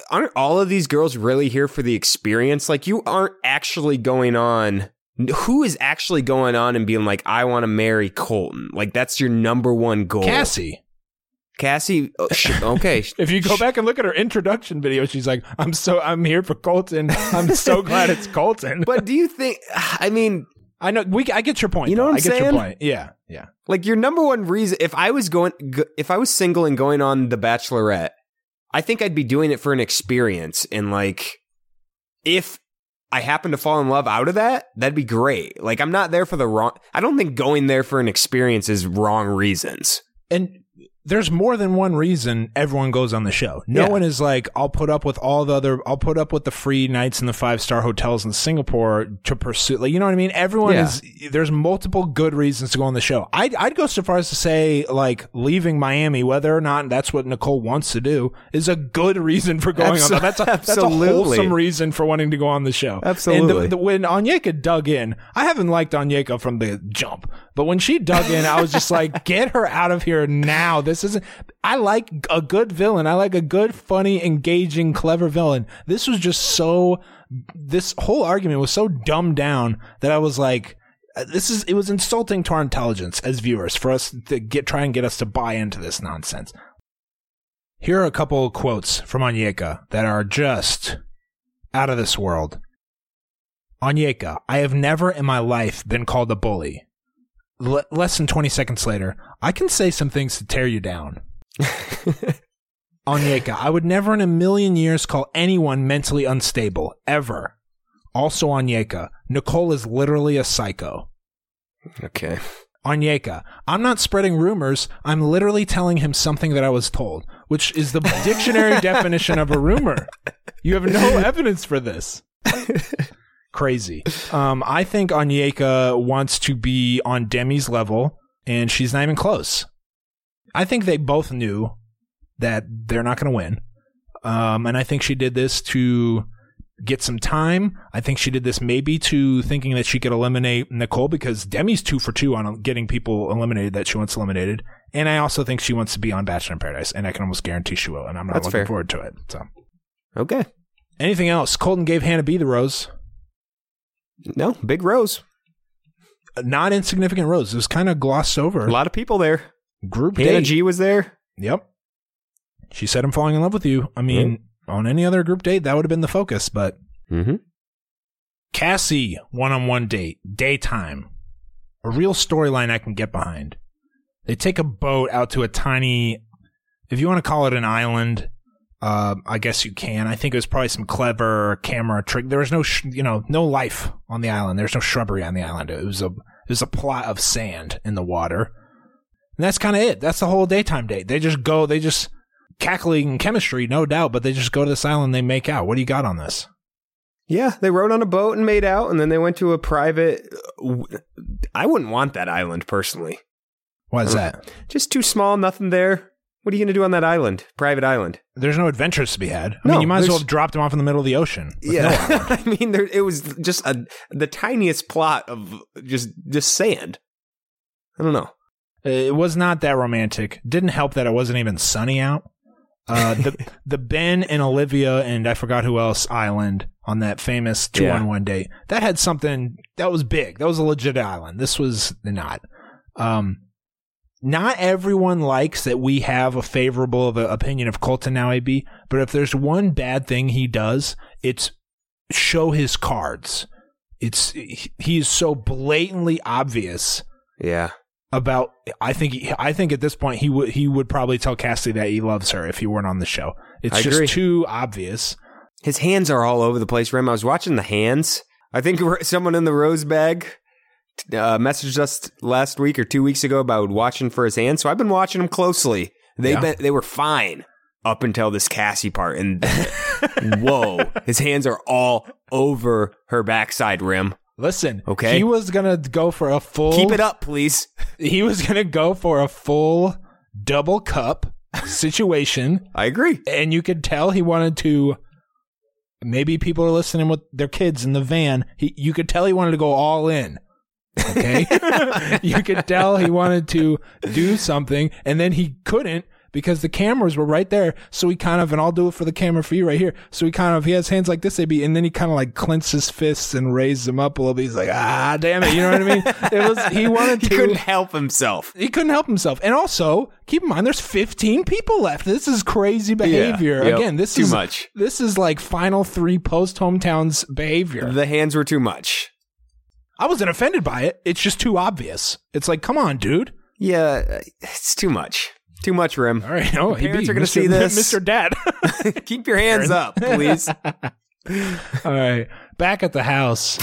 aren't all of these girls really here for the experience? Like, you aren't actually going on. Who is actually going on and being like, I want to marry Colton? Like, that's your number one goal. Cassie, Cassie. oh, okay. if you go back and look at her introduction video, she's like, "I'm so I'm here for Colton. I'm so glad it's Colton." But do you think? I mean, I know we. I get your point. You know though. what I'm I get your saying? point. Yeah, yeah. like your number one reason. If I was going, if I was single and going on The Bachelorette, I think I'd be doing it for an experience. And like, if I happen to fall in love out of that, that'd be great. Like, I'm not there for the wrong. I don't think going there for an experience is wrong reasons. And there's more than one reason everyone goes on the show. No Yeah. one is like, I'll put up with all the other, I'll put up with the free nights in the five star hotels in Singapore to pursue, like, you know what I mean? Everyone Yeah. is, there's multiple good reasons to go on the show. I'd, I'd go so far as to say, like, leaving Miami, whether or not that's what Nicole wants to do, is a good reason for going Abso- on. That's a, that's a absolutely. wholesome reason for wanting to go on the show. Absolutely. And the, the, when Onyeka dug in, I haven't liked Onyeka from the jump, but when she dug in, I was just like, get her out of here now. This isn't, I like a good villain. I like a good, funny, engaging, clever villain. This was just so, this whole argument was so dumbed down that I was like, uh, this is, it was insulting to our intelligence as viewers for us to get, try and get us to buy into this nonsense. Here are a couple of quotes from Onyeka that are just out of this world. Onyeka, I have never in my life been called a bully. L- less than 20 seconds later, I can say some things to tear you down. Onyeka, I would never in a million years call anyone mentally unstable, ever. Also, Onyeka, Nicole is literally a psycho. Okay. Onyeka, I'm not spreading rumors. I'm literally telling him something that I was told, which is the dictionary definition of a rumor. You have no evidence for this. Crazy. Um, I think Onyeka wants to be on Demi's level, and she's not even close. I think they both knew that they're not going to win. Um, and I think she did this to get some time. I think she did this maybe to thinking that she could eliminate Nicole because Demi's two for two on getting people eliminated that she wants eliminated. And I also think she wants to be on Bachelor in Paradise, and I can almost guarantee she will. And I'm not That's looking fair. forward to it. So, Okay. anything else? Colton gave Hannah B the rose. No, big rose. A Not insignificant rose. It was kind of glossed over. A lot of people there. Group Hannah date. G was there. Yep. She said, I'm falling in love with you. I mean, on any other group date, that would have been the focus, but Mm-hmm. Cassie, one on one date, daytime. A real storyline I can get behind. They take a boat out to a tiny, if you want to call it an island, uh, I guess you can. I think it was probably some clever camera trick. There was no, sh- you know, no life on the island. There's no shrubbery on the island. It was a, it was a plot of sand in the water. And that's kind of it. That's the whole daytime date. They just go, they just cackling chemistry, no doubt, but they just go to this island, they make out. What do you got on this? Yeah, they rode on a boat and made out, and then they went to a private. I wouldn't want that island personally. Why is that? Just too small, nothing there. What are you going to do on that island? Private island. There's no adventures to be had. I No, mean, you might as well have dropped him off in the middle of the ocean. with no Yeah. I mean, there, it was just a the tiniest plot of just just sand. I don't know. it was not that romantic. Didn't help that it wasn't even sunny out. Uh, the the Ben and Olivia and I forgot who else island on that famous two on one date that had something that was big. That was a legit island. This was not. Um, not everyone likes that we have a favorable of a opinion of Colton now, AB. But if there's one bad thing he does, it's show his cards. It's he he is so blatantly obvious Yeah, about I think he, I think at this point he would he would probably tell Cassie that he loves her if he weren't on the show. It's I just agree. too obvious. his hands are all over the place. Rem, I was watching the hands. I think someone in the rose bag uh, messaged us last week or two weeks ago about watching for his hands. So I've been watching them closely. They Yeah. been they were fine up until this Cassie part, and whoa, his hands are all over her backside rim. Listen, Okay. he was gonna go for a full. Keep it up, please. He was gonna go for a full double cup situation, I agree. and you could tell he wanted to. Maybe people are listening with their kids in the van. He, you could tell he wanted to go all in. Okay, you could tell he wanted to do something, and then he couldn't because the cameras were right there. So he kind of, and I'll do it for the camera for you right here. So he kind of, he has hands like this, AB, and then he kind of like clenches his fists and raises them up a little bit. He's like, ah, damn it, you know what I mean? It was he wanted He to. couldn't help himself. he couldn't help himself. And also, keep in mind, there's 15 people left. This is crazy behavior. Yep. Again, this Too is too much. This is like final three post hometowns behavior. The hands were too much. I wasn't offended by it. It's just too obvious. It's like, come on, dude. Yeah, it's too much. Too much, Rim. All right, oh, no, Parents are gonna see this. Mr. Dad. Keep your hands up, please. All right, back at the house.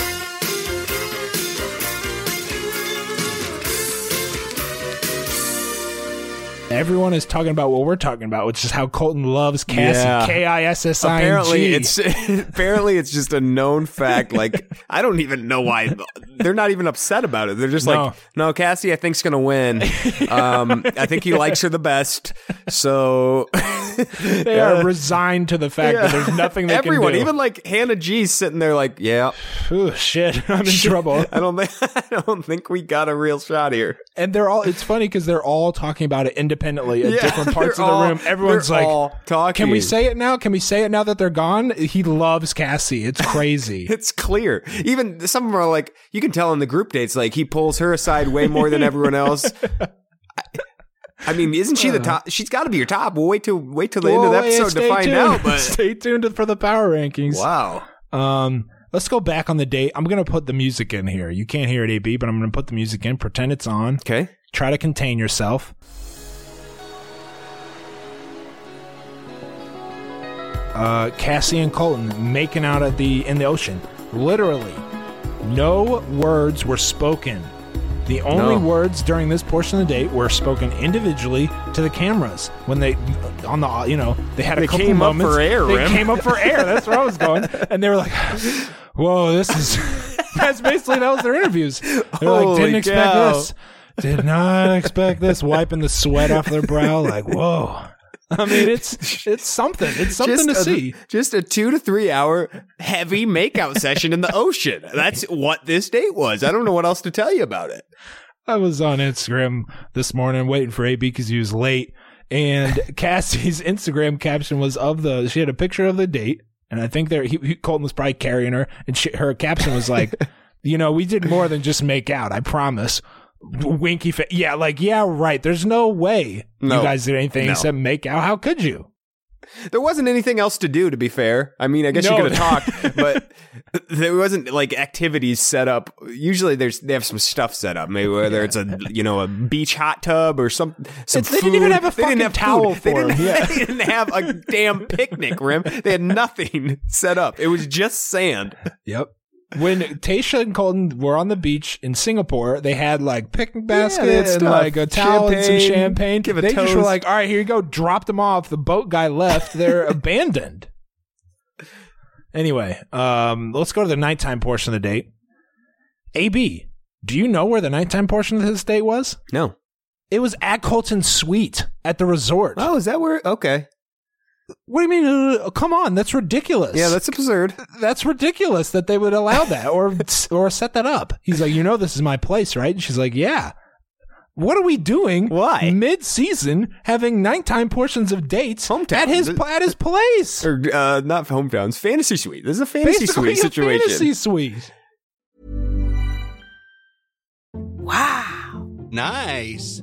Everyone is talking about what we're talking about, which is how Colton loves Cassie. Yeah. K I S S I N G. Apparently, it's apparently it's just a known fact. Like I don't even know why they're not even upset about it. They're just No. like, no, Cassie, I think's gonna win. Um, I think he likes her the best. So they are resigned to the fact that there's nothing they Everyone, can do. Everyone, even like Hannah G's sitting there, like, yeah, Ooh, shit, I'm in trouble. I don't think I don't think we got a real shot here. And they're all. It's funny because they're all talking about it independently at Yeah, different parts of the all- room. Everyone's like. "Can we say it now? Can we say it now that they're gone?" He loves Cassie. It's crazy. It's clear. Even some of them are like, you can tell in the group dates, like he pulls her aside way more than everyone else. I, I mean, isn't she the top? She's got to be your top. We'll wait till wait till the end of the episode to find tuned. out. But stay tuned for the power rankings. wow, Um, let's go back on the date. I'm gonna put the music in here. You can't hear it, AB, but I'm gonna put the music in. Pretend it's on. okay, Try to contain yourself. Uh, Cassie and Colton making out at the in the ocean. Literally, no words were spoken. The only No. words during this portion of the date were spoken individually to the cameras when they on the you know they had a They couple came up for air, They Rim. came up for air. That's where I was going, and they were like, "Whoa, this is." That's basically that was their interviews. They're like, "Didn't expect cow. this." Did not expect this. Wiping the sweat off their brow, like whoa. I mean, it's it's something. It's something to a, see. Just a two to three hour heavy makeout session in the ocean. That's what this date was. I don't know what else to tell you about it. I was on Instagram this morning waiting for AB because he was late, and Cassie's Instagram caption was of the. She had a picture of the date, and I think there he, he Colton was probably carrying her, and she, her caption was like, "You know, we did more than just make out. I promise." Winky face. Yeah, like yeah, right. There's no way No. you guys did anything No. except make out. How could you? There wasn't anything else to do, to be fair. I mean, I guess No. you could have talked, but there wasn't like activities set up. Usually, there's they have some stuff set up. Maybe whether it's a you know a beach hot tub or some. some they didn't even have a They fucking have towel food. They for didn't. Yeah. they didn't have a damn picnic rim. They had nothing set up. It was just sand. Yep. When Tayshia and Colton were on the beach in Singapore, they had like picnic basket they had and like a towel and some Champagne, champagne. give a they just were like, "All right, here you go." Dropped them off. The boat guy left. They're abandoned. Anyway, um, let's go to the nighttime portion of the date. AB, do you know where the nighttime portion of this date was? No. It was at Colton's suite at the resort. Oh, is that where? Okay. What do you mean? Uh, come on, that's ridiculous. Yeah, that's absurd. that's ridiculous that they would allow that or or set that up. He's like, you know, this is my place, right? And she's like, yeah. What are we doing? Why? mid-season having nighttime portions of dates Hometown. at his at his place? Or uh, not hometowns. Fantasy suite. This is a fantasy Basically suite a situation. fantasy suite. Wow. Nice.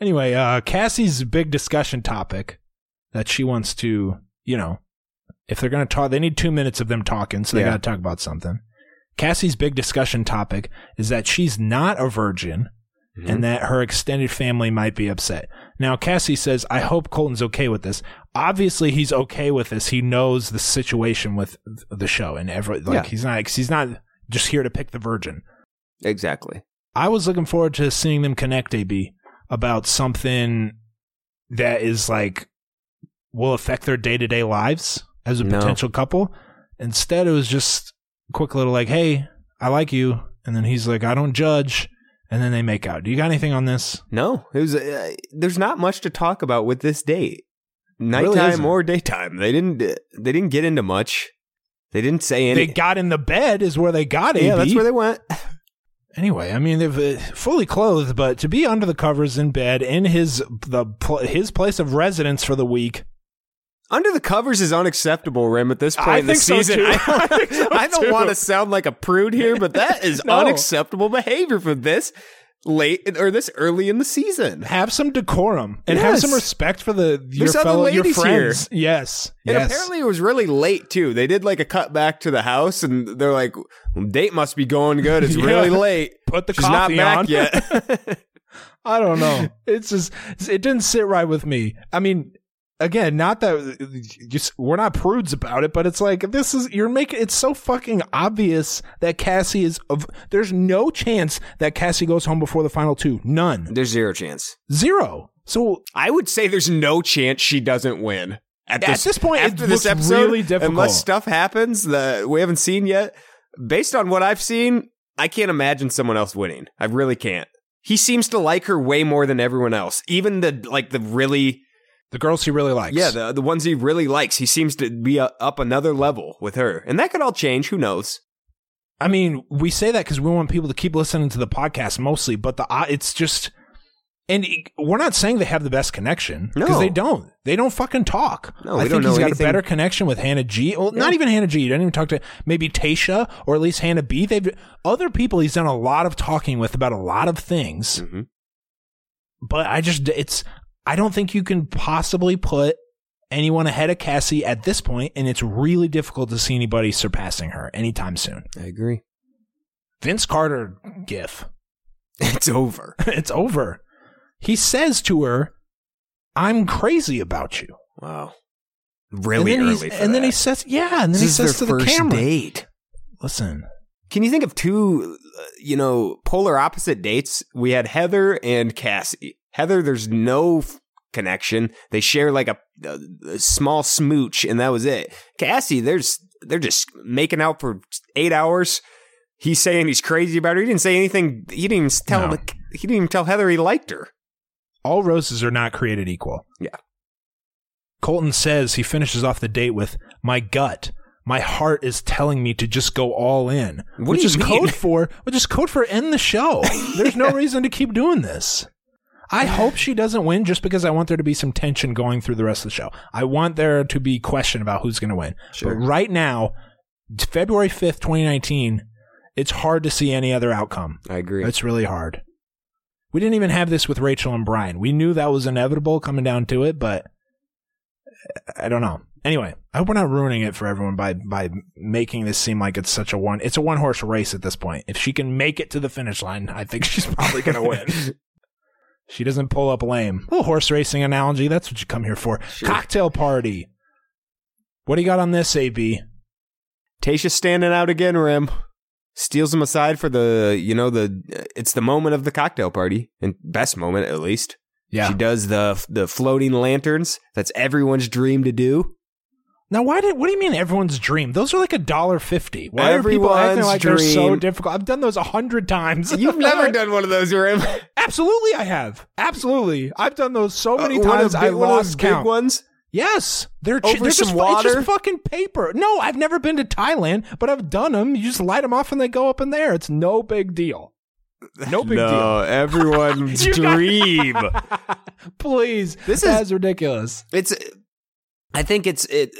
Anyway, uh, Cassie's big discussion topic that she wants to, you know, if they're going to talk, they need two minutes of them talking, so they Yeah. got to talk about something. Cassie's big discussion topic is that she's not a virgin and that her extended family might be upset. Now, Cassie says, I hope Colton's okay with this. Obviously, he's okay with this. He knows the situation with the show and every, like, Yeah. he's not, he's not just here to pick the virgin. Exactly. I was looking forward to seeing them connect, AB, about something that is like will affect their day to day lives as a No. potential couple. Instead, it was just a quick little like, "Hey, I like you," and then he's like, "I don't judge," and then they make out. Do you got anything on this? No, it was. Uh, there's not much to talk about with this date, nighttime isn't. or daytime. They didn't. They didn't get into much. They didn't say anything. They got in the bed is where they got it. yeah, that's where they went. Anyway, I mean they've uh, fully clothed, but to be under the covers in bed in his the pl- his place of residence for the week. Under the covers is unacceptable, Rim. At this point I in the so, season, too. I don't, so, don't want to sound like a prude here, but that is No. unacceptable behavior for this late or this early in the season. Have some decorum and have some respect for the your There's fellow your ladies friends. Yes, And yes. apparently it was really late too. They did like a cut back to the house, and they're like, "Date must be going good. It's Yeah. really late. Put the She's not coffee back on. yet." I don't know. It's just it didn't sit right with me. I mean, again, not that uh, just we're not prudes about it, but it's like this is you're making it's so fucking obvious that Cassie is of there's no chance that Cassie goes home before the final two. None. There's zero chance. Zero. So I would say there's no chance she doesn't win. At At this point, it after this looks episode, really difficult. unless stuff happens that we haven't seen yet. Based on what I've seen, I can't imagine someone else winning. I really can't. He seems to like her way more than everyone else. Even the like the really the girls he really likes. yeah the the ones he really likes. He seems to be uh up another level with her, and that could all change. Who knows? I mean, we say that because we want people to keep listening to the podcast mostly, but the uh, it's just, and it- we're not saying they have the best connection because No. they don't. They don't fucking talk. No, I think he's got anything- a better connection with Hannah G. Well, not even Hannah G. He didn't even talk to maybe Tayshia or at least Hannah B. They've other people he's done a lot of talking with about a lot of things. Mhm. But I just it's I don't think you can possibly put anyone ahead of Cassie at this point, and it's really difficult to see anybody surpassing her anytime soon. I agree. Vince Carter gif. It's over. it's over. He says to her, "I'm crazy about you." Wow. Really and then, early. and then he says, "Yeah," and then this he says to the first camera, date. "Listen, Can you think of two, uh, you know, polar opposite dates? We had Heather and Cassie. Heather, there's no f- connection. They share like a, a, a small smooch, and that was it. Cassie, there's they're just making out for eight hours. He's saying he's crazy about her. He didn't say anything. He didn't even tell. No. He didn't even tell Heather he liked her. all roses are not created equal." Yeah. Colton says he finishes off the date with, "My gut." My heart is telling me to just go all in, What which is mean? code for which is code for end the show. There's no reason to keep doing this. I hope she doesn't win just because I want there to be some tension going through the rest of the show. I want there to be question about who's going to win. Sure. But right now, February 5th, 2019, it's hard to see any other outcome. I agree. It's really hard. We didn't even have this with Rachel and Bryan. We knew that was inevitable coming down to it, but I don't know. Anyway, I hope we're not ruining it for everyone by by making this seem like it's such a one. It's a one horse race at this point. If she can make it to the finish line, I think she's probably going to win. she doesn't pull up lame. A little horse racing analogy. That's what you come here for. Sure. Cocktail party. What do you got on this, AB? Tayshia standing out again, Rim. Steals him aside for the, you know, the it's the moment of the cocktail party, and best moment at least. Yeah. She does the the floating lanterns. That's everyone's dream to do. Now, why did? What do you mean everyone's dream? Those are like a dollar fifty. Why are people acting Everyone's like they're so difficult? I've done those a hundred times. You've never done one of those, Rim. Absolutely, I have. Absolutely, I've done those so many Uh, times. big- I one of those lost big count. ones. Yes, they're Over they're some just, water? It's just fucking paper. No, I've never been to Thailand, but I've done them. You just light them off and they go up in there. It's no big deal. No big no, everyone's You got- dream. Please, This is- ridiculous. it's. I think it's it.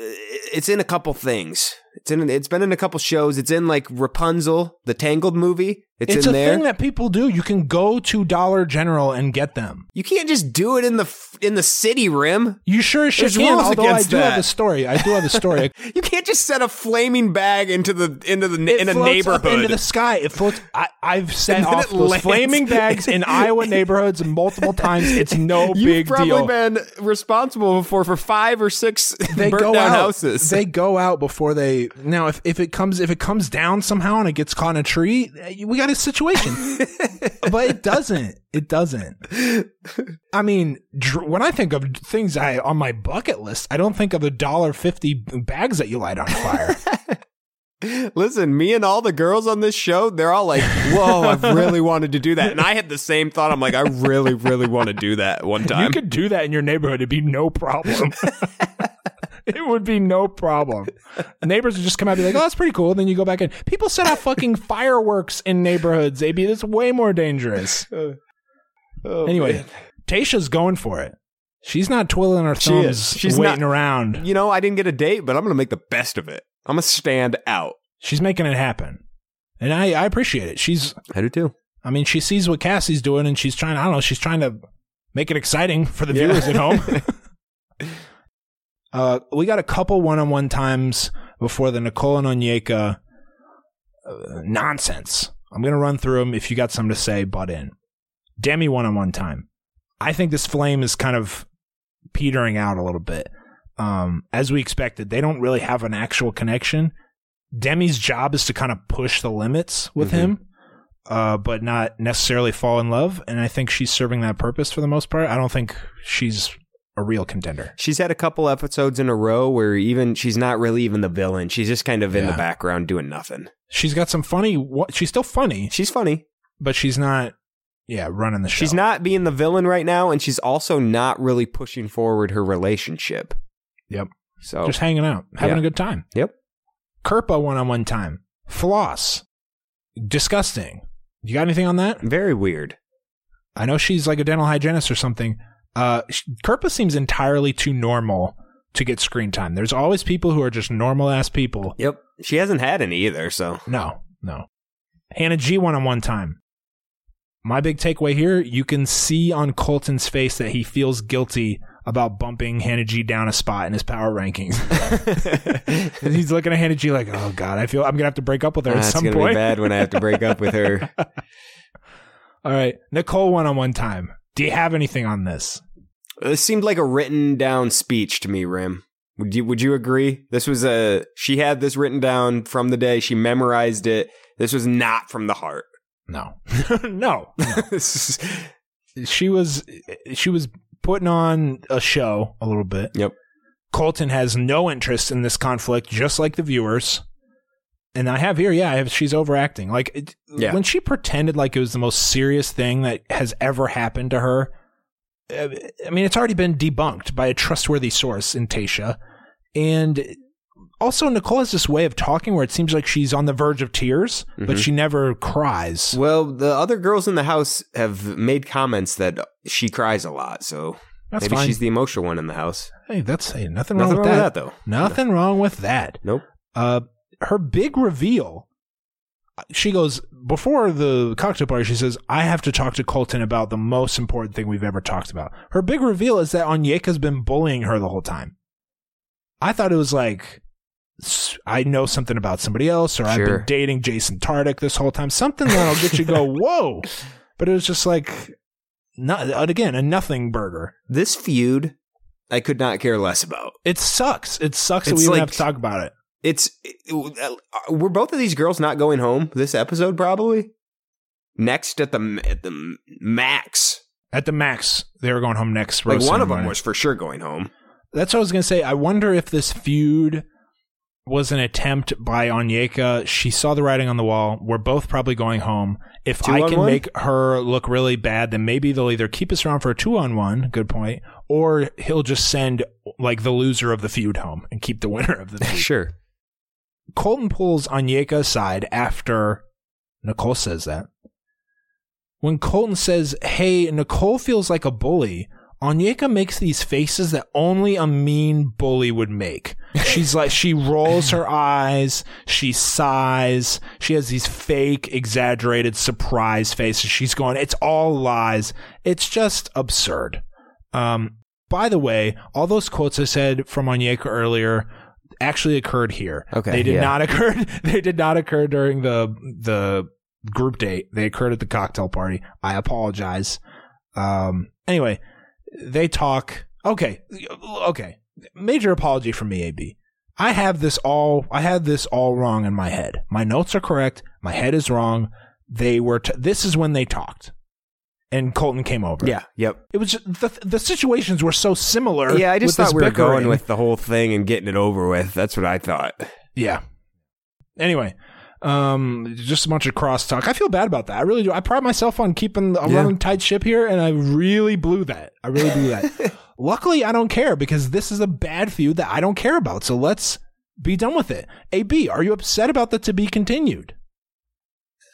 It's in a couple things. It's in. It's been in a couple shows. It's in like Rapunzel, the Tangled movie. It's, It's, in a there. thing that people do. You can go to Dollar General and get them. you can't just do it in the in the city, Rim. You sure as shit can. Although I do have that. the story. I do have the story. You can't just set a flaming bag into the into the It in a neighborhood. into the sky. It floats. I, I've set off those lands. flaming bags in Iowa neighborhoods multiple times. It's no You've big deal. You've probably been responsible for for five or six they burnt down out. houses. They go out before they. Now, if, if it comes if it comes down somehow and it gets caught in a tree, we got a situation. but it doesn't. It doesn't. I mean, dr- when I think of things I on my bucket list, I don't think of the dollar fifty bags that you light on fire. Listen, me and all the girls on this show, they're all like, whoa, I've really wanted to do that. And I had the same thought. I'm like, I really, really want to do that one time. You could do that in your neighborhood. It'd be no problem. it would be no problem. Neighbors would just come out and be like, oh, that's pretty cool. Then you go back in. People set off fucking fireworks in neighborhoods, AB. That's way more dangerous. Oh, oh, anyway, man. Tayshia's going for it. She's not twiddling her thumbs, is. She's waiting not- around. you know, I didn't get a date, but I'm going to make the best of it. I'm going to stand out. She's making it happen. And I, I appreciate it. She's, I do too. I mean, she sees what Cassie's doing and she's trying, I don't know, she's trying to make it exciting for the Yeah. viewers at home. Uh, we got a couple one on one times before the Nicole and Onyeka uh, nonsense. I'm going to run through them. If you got something to say, butt in. Demi one on one time. I think this flame is kind of petering out a little bit. Um, as we expected, they don't really have an actual connection. Demi's job is to kind of push the limits with Mhm. him, uh, but not necessarily fall in love. And I think she's serving that purpose for the most part. I don't think she's a real contender. She's had a couple episodes in a row where even she's not really even the villain. She's just kind of in Yeah. the background doing nothing. She's got some funny. What she's still funny, She's funny. but she's not. Yeah, running the show. She's not being the villain right now, and she's also not really pushing forward her relationship. Yep. So just hanging out, having Yeah. a good time. Yep. Kirpa one on one time. Floss. Disgusting. You got anything on that? very weird. I know she's like a dental hygienist or something. Uh, Kirpa seems entirely too normal to get screen time. There's always people who are just normal ass people. Yep. She hasn't had any either, so No, no. Hannah G one on one time. My big takeaway here you can see on Colton's face that he feels guilty about bumping Hannah G down a spot in his power rankings. And he's looking at Hannah G like, oh God, I feel I'm going to have to break up with her Ah, at some gonna point. be bad when I have to break up with her. All right. Nicole one on one time. Do you have anything on this? This seemed like a written down speech to me, Rim. Would you would you agree? This was a she had this written down from the day she memorized it. This was not from the heart. No. no. Is- She was she was putting on a show a little bit. yep. Colton has no interest in this conflict, just like the viewers. And I have here, yeah, I have, she's overacting. Like it, Yeah. when she pretended like it was the most serious thing that has ever happened to her. uh, I mean, it's already been debunked by a trustworthy source in Tayshia, and also Nicole has this way of talking where it seems like she's on the verge of tears, but Mhm. she never cries. Well, the other girls in the house have made comments that she cries a lot, so That's maybe fine. she's the emotional one in the house. hey, that's hey, nothing, Nothing wrong with that. though. Nothing wrong with that. Nope. Uh, her big reveal. She goes before the cocktail party. She says, "I have to talk to Colton about the most important thing we've ever talked about." Her big reveal is that Onyeka's been bullying her the whole time. I thought it was like, i know something about somebody else, or I've been dating Jason Tartick this whole time. Something that'll get you go, whoa. But it was just like, not again a nothing burger. This feud, I could not care less about. It sucks. It sucks that It's we even like- have to talk about it. It's it, uh, were both of these girls not going home this episode probably next at the at the max. At the max, they were going home next. Like one of them was for sure going home. That's what I was gonna say. I wonder if this feud was an attempt by Onyeka. She saw the writing on the wall. We're both probably going home. If Two I can one? make her look really bad, then maybe they'll either keep us around for a two on one. Good point. Or he'll just send like the loser of the feud home and keep the winner of the feud. Sure. Colton pulls Onyeka aside after Nicole says that. When Colton says, Hey, Nicole feels like a bully, Onyeka makes these faces that only a mean bully would make. She's like, she rolls her eyes, she sighs, she has these fake, exaggerated surprise faces. She's going, It's all lies. It's just absurd. Um, by the way, all those quotes I said from Onyeka earlier actually occurred here. Okay, They did yeah. not occur. They did not occur during the the group date. They occurred at the cocktail party. I apologize. Um. Anyway, they talk. Okay. Okay. Major apology from me, AB. I have this all. I had this all wrong in my head. My notes are correct. My head is wrong. They were. T- this is when they talked, and Colton came over. Yeah. Yep. It was just, the the situations were so similar. Yeah, I just thought we were bickering. going with the whole thing and getting it over with. That's what I thought. Yeah. Anyway, um, just a bunch of crosstalk. I feel bad about that. I really do. I pride myself on keeping a Yeah. running tight ship here, and I really blew that. I really blew that. Luckily, I don't care because this is a bad feud that I don't care about. So let's be done with it. AB, are you upset about the to be continued?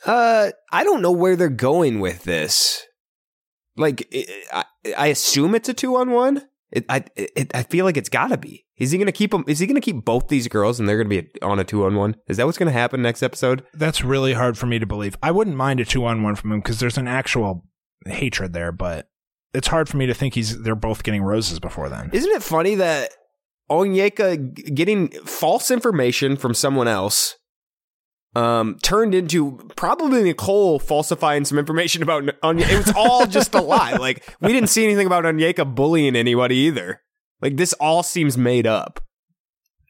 Uh, I don't know where they're going with this. Like, I, I assume it's a two on one. It, I, it, I feel like it's got to be. Is he going to keep them? Is he going to keep both these girls and they're going to be on a two on one? Is that what's going to happen next episode? That's really hard for me to believe. I wouldn't mind a two on one from him because there's an actual hatred there, but it's hard for me to think he's they're both getting roses before then. Isn't it funny that Onyeka getting false information from someone else um, turned into probably Nicole falsifying some information about Onyeka? It was all just a lie. Like we didn't see anything about Onyeka bullying anybody either. Like this all seems made up.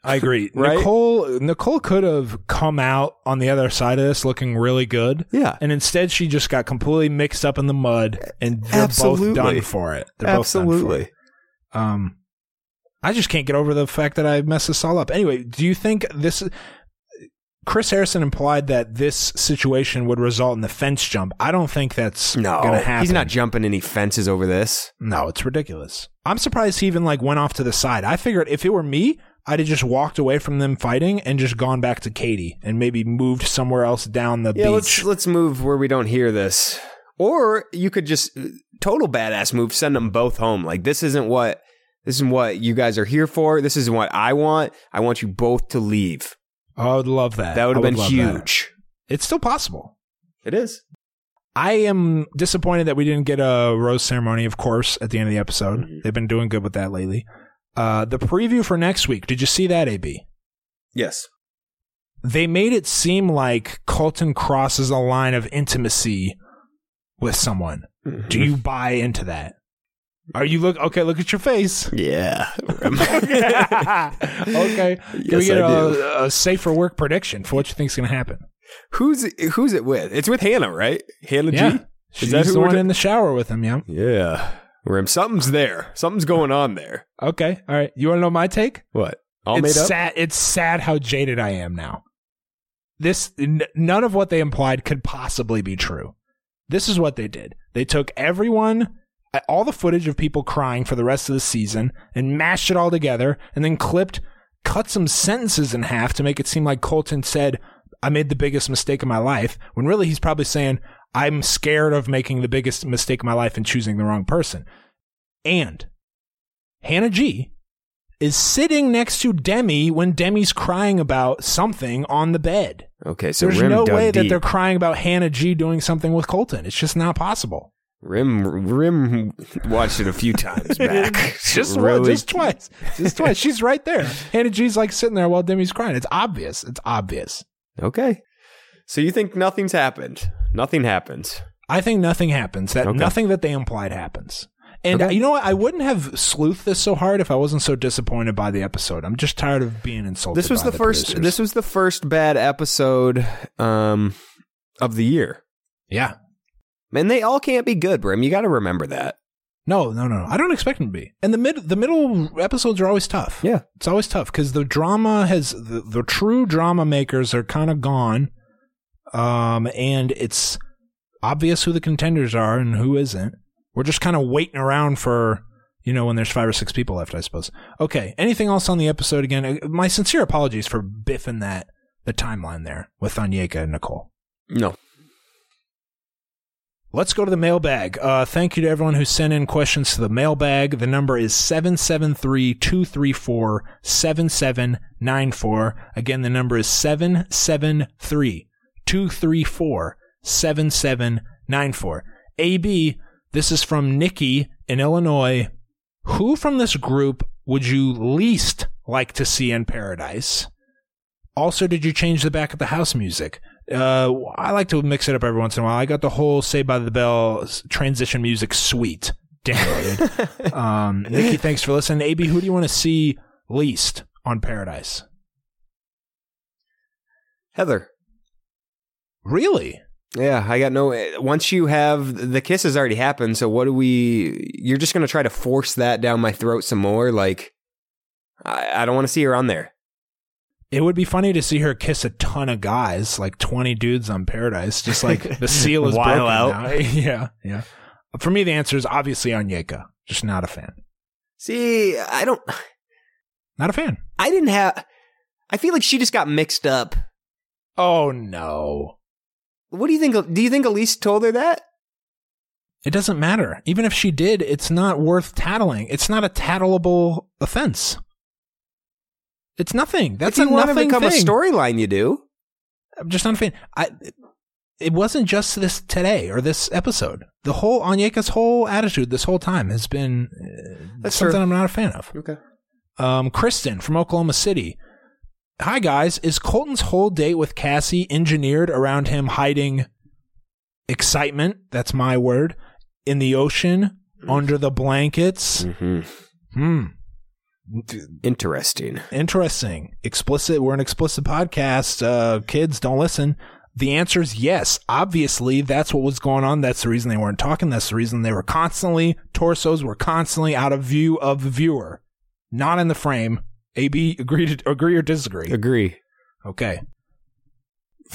I agree. Right? Nicole Nicole could have come out on the other side of this looking really good. Yeah. And instead she just got completely mixed up in the mud and they're Absolutely. both done for it. They're both done for it. Um I just can't get over the fact that I messed this all up. Anyway, do you think this Chris Harrison implied that this situation would result in the fence jump. I don't think that's No, gonna happen. he's not jumping any fences over this. No, it's ridiculous. I'm surprised he even like went off to the side. I figured if it were me, I'd have just walked away from them fighting and just gone back to Katie and maybe moved somewhere else down the Yeah, beach. let's let's move where we don't hear this. Or you could just total badass move, send them both home. Like this isn't what this isn't what you guys are here for. This isn't what I want. I want you both to leave. Oh, I would love that. That would have been love that. huge. It's still possible. It is. I am disappointed that we didn't get a rose ceremony, of course, at the end of the episode. Mm-hmm. They've been doing good with that lately. Uh, the preview for next week, did you see that, AB? Yes. They made it seem like Colton crosses a line of intimacy with someone. Mm-hmm. Do you buy into that? Are you look okay? Look at your face. Yeah. okay. Can we get a, a safer work prediction for what you think's going to happen? who's who's it with? It's with Hannah, right? Hannah Yeah. G. She's that who the one in the shower with him. Yeah. Yeah. Rim. Something's there. Something's going on there. Okay. All right. You want to know my take? What? All it's made up. sad. It's sad how jaded I am now. This n- none of what they implied could possibly be true. This is what they did. They took everyone, all the footage of people crying for the rest of the season, and mashed it all together, and then clipped, cut some sentences in half to make it seem like Colton said, "I made the biggest mistake of my life," when really he's probably saying, "I'm scared of making the biggest mistake of my life and choosing the wrong person." And Hannah G is sitting next to Demi when Demi's crying about something on the bed. Okay, so There's Rim no way that they're crying about Hannah G doing something with Colton. It's just not possible. Rim Rim watched it a few times back. just really, one, just twice, just twice. She's right there. Hannah G's like sitting there while Demi's crying. It's obvious. It's obvious. okay. So you think nothing's happened? Nothing happens. I think nothing happens. That Okay. nothing that they implied happens. And Okay. you know what? I wouldn't have sleuthed this so hard if I wasn't so disappointed by the episode. I'm just tired of being insulted. This was by the, first. producers. This was the first bad episode um, of the year, yeah. And they all can't be good, Brim. You got to remember that. No, no, no. I don't expect them to be. And the mid, the middle episodes are always tough. Yeah. it's always tough because the drama has the, the true drama makers are kind of gone, um, and it's obvious who the contenders are and who isn't. We're just kind of waiting around for you know when there's five or six people left, I suppose. Okay. Anything else on the episode? Again, Uh, my sincere apologies for biffing that the timeline there with Onyeka and Nicole. No. Let's go to the mailbag. Uh, thank you to everyone who sent in questions to the mailbag. The number is 773 234 7794. Again, the number is 773 234 7794. AB, this is from Nikki in Illinois. Who from this group would you least like to see in paradise? Also, did you change the back of the house music? Uh, I like to mix it up every once in a while. I got the whole Saved by the Bell transition music suite downloaded. um, Nikki, thanks for listening. AB, who do you want to see least on Paradise? Heather. Really? Yeah, I got no. Once you have the kiss has already happened, so what do we? You're just gonna try to force that down my throat some more? Like, I, I don't want to see her on there. It would be funny to see her kiss a ton of guys, like 20 dudes on Paradise, just like the seal is While broken out. now. yeah, yeah. For me, the answer is obviously Onyeka. Just not a fan. See, I don't. Not a fan. I didn't have. I feel like she just got mixed up. Oh no. What do you think? Do you think Elyse told her that? It doesn't matter. Even if she did, it's not worth tattling. It's not a tattleable offense. It's nothing. That's if you a want to nothing become a storyline, you do. I'm just not a fan. I. It wasn't just this today or this episode. The whole Onyeka's whole attitude this whole time has been uh, That's something true. I'm not a fan of. Okay. Um, Kristen from Oklahoma City. Hi guys, is Colton's whole date with Cassie engineered around him hiding excitement? That's my word. In the ocean, under the blankets. Mm-hmm. Hmm. Interesting. Interesting. Explicit. We're an explicit podcast. Uh, kids, don't listen. The answer is yes. Obviously, that's what was going on. That's the reason they weren't talking. That's the reason they were constantly, torsos were constantly out of view of the viewer, not in the frame. AB, agree to agree or disagree? Agree. Okay.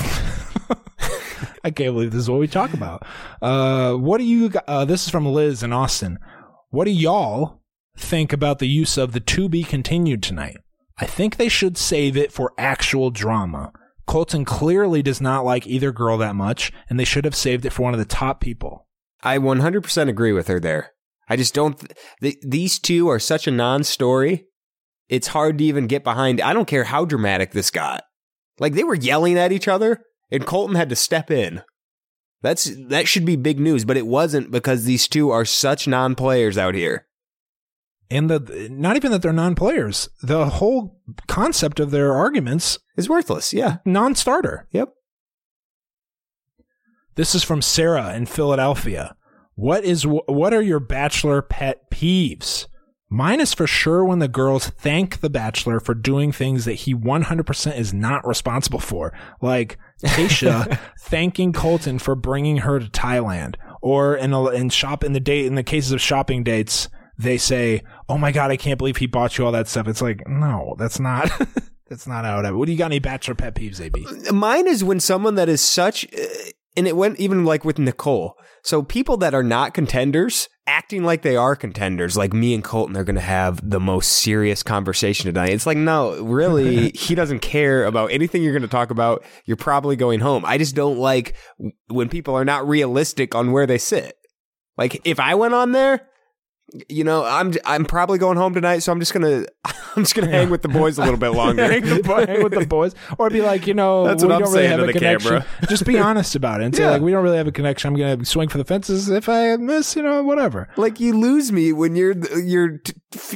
I can't believe this is what we talk about. Uh, what do you? Uh, this is from Liz in Austin. What do y'all think about the use of the to be continued tonight? I think they should save it for actual drama. Colton clearly does not like either girl that much, and they should have saved it for one of the top people. I 100% agree with her there. I just don't. Th- th- these two are such a non-story. It's hard to even get behind. I don't care how dramatic this got. Like they were yelling at each other, and Colton had to step in. That's that should be big news, but it wasn't because these two are such non-players out here. And the not even that they're non-players. The whole concept of their arguments is worthless. Yeah. non-starter. Yep. This is from Sarah in Philadelphia. What is what are your bachelor pet peeves? Mine is for sure when the girls thank the bachelor for doing things that he 100% is not responsible for. Like Tayshia thanking Colton for bringing her to Thailand or in a, in shop in the date in the cases of shopping dates they say, "Oh my god, I can't believe he bought you all that stuff." It's like, "No, that's not that's not how it What do you got any bachelor pet peeves, AB? Mine is when someone that is such, uh, and it went even like with Nicole. So people that are not contenders acting like they are contenders, like me and Colton they're going to have the most serious conversation tonight. It's like, no, really, he doesn't care about anything you're going to talk about. You're probably going home. I just don't like when people are not realistic on where they sit. Like if I went on there, you know, I'm I'm probably going home tonight, so I'm just gonna I'm just gonna hang with the boys a little bit longer. hang, the hang with the boys, or be like, you know, That's we what I'm don't really saying to a the connection. camera. Just be honest about it and say, Yeah. like, we don't really have a connection. I'm gonna swing for the fences if I miss, you know, whatever. Like you lose me when you're you're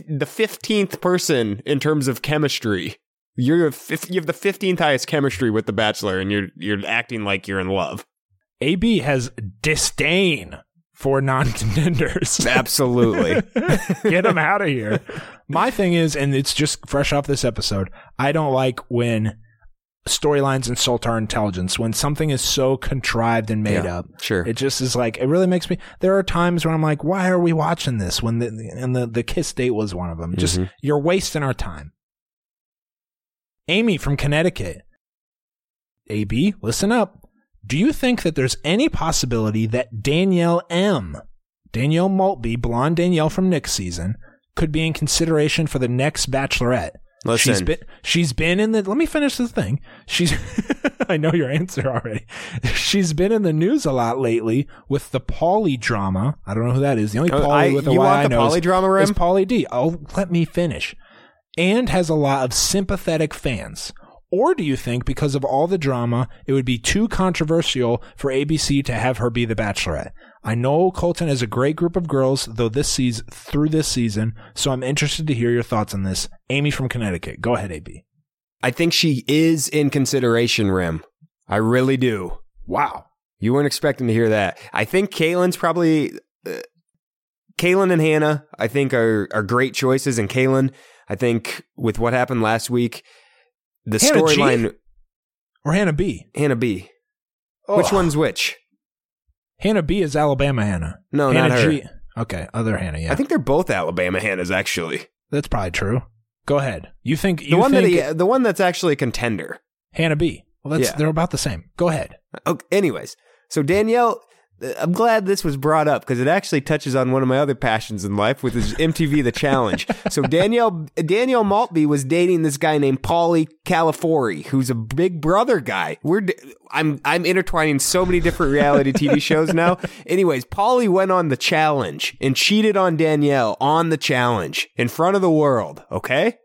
the fifteenth person in terms of chemistry. You're you have the fifteenth highest chemistry with the Bachelor, and you're you're acting like you're in love. AB has disdain for non-contenders. Absolutely. Get them out of here. My thing is, and it's just fresh off this episode, I don't like when storylines insult our intelligence, when something is so contrived and made Yeah, up. sure. It just is like, it really makes me, there are times when I'm like, why are we watching this? When the, and the, the kiss date was one of them. Just, Mhm. you're wasting our time. Amy from Connecticut. AB, listen up. Do you think that there's any possibility that Danielle M, Danielle Maltby, blonde Danielle from Nick's season, could be in consideration for the next Bachelorette? She's Listen. been she's been in the let me finish the thing. She's I know your answer already. She's been in the news a lot lately with the Pauly drama. I don't know who that is. The only Oh, Pauly with a you Y want I the know Pauly drama, Rem? is Pauly D. Oh, let me finish. And has a lot of sympathetic fans. Or do you think because of all the drama, it would be too controversial for ABC to have her be the Bachelorette? I know Colton has a great group of girls, though this season through this season, so I'm interested to hear your thoughts on this. Amy from Connecticut, go ahead, AB. I think she is in consideration, Rim. I really do. Wow. You weren't expecting to hear that. I think Caelynn's probably uh, Caelynn and Hannah. I think are are great choices, and Caelynn. I think with what happened last week, the storyline. Or Hannah B. Hannah B. Which one's which? Hannah B is Alabama Hannah. No, Hannah not her. G. Okay, other Hannah, yeah. I think they're both Alabama Hannahs, actually. that's probably true. Go ahead. You think you The one think that he, the one that's actually a contender. Hannah B. Well, that's Yeah. they're about the same. Go ahead. Okay, anyways, so Danielle, I'm glad this was brought up because it actually touches on one of my other passions in life, which is MTV The Challenge. so Danielle Danielle Maltby was dating this guy named Paulie Calafiore, who's a Big Brother guy. We're I'm I'm intertwining so many different reality TV shows now. Anyways, Paulie went on the challenge and cheated on Danielle on the challenge in front of the world. Okay.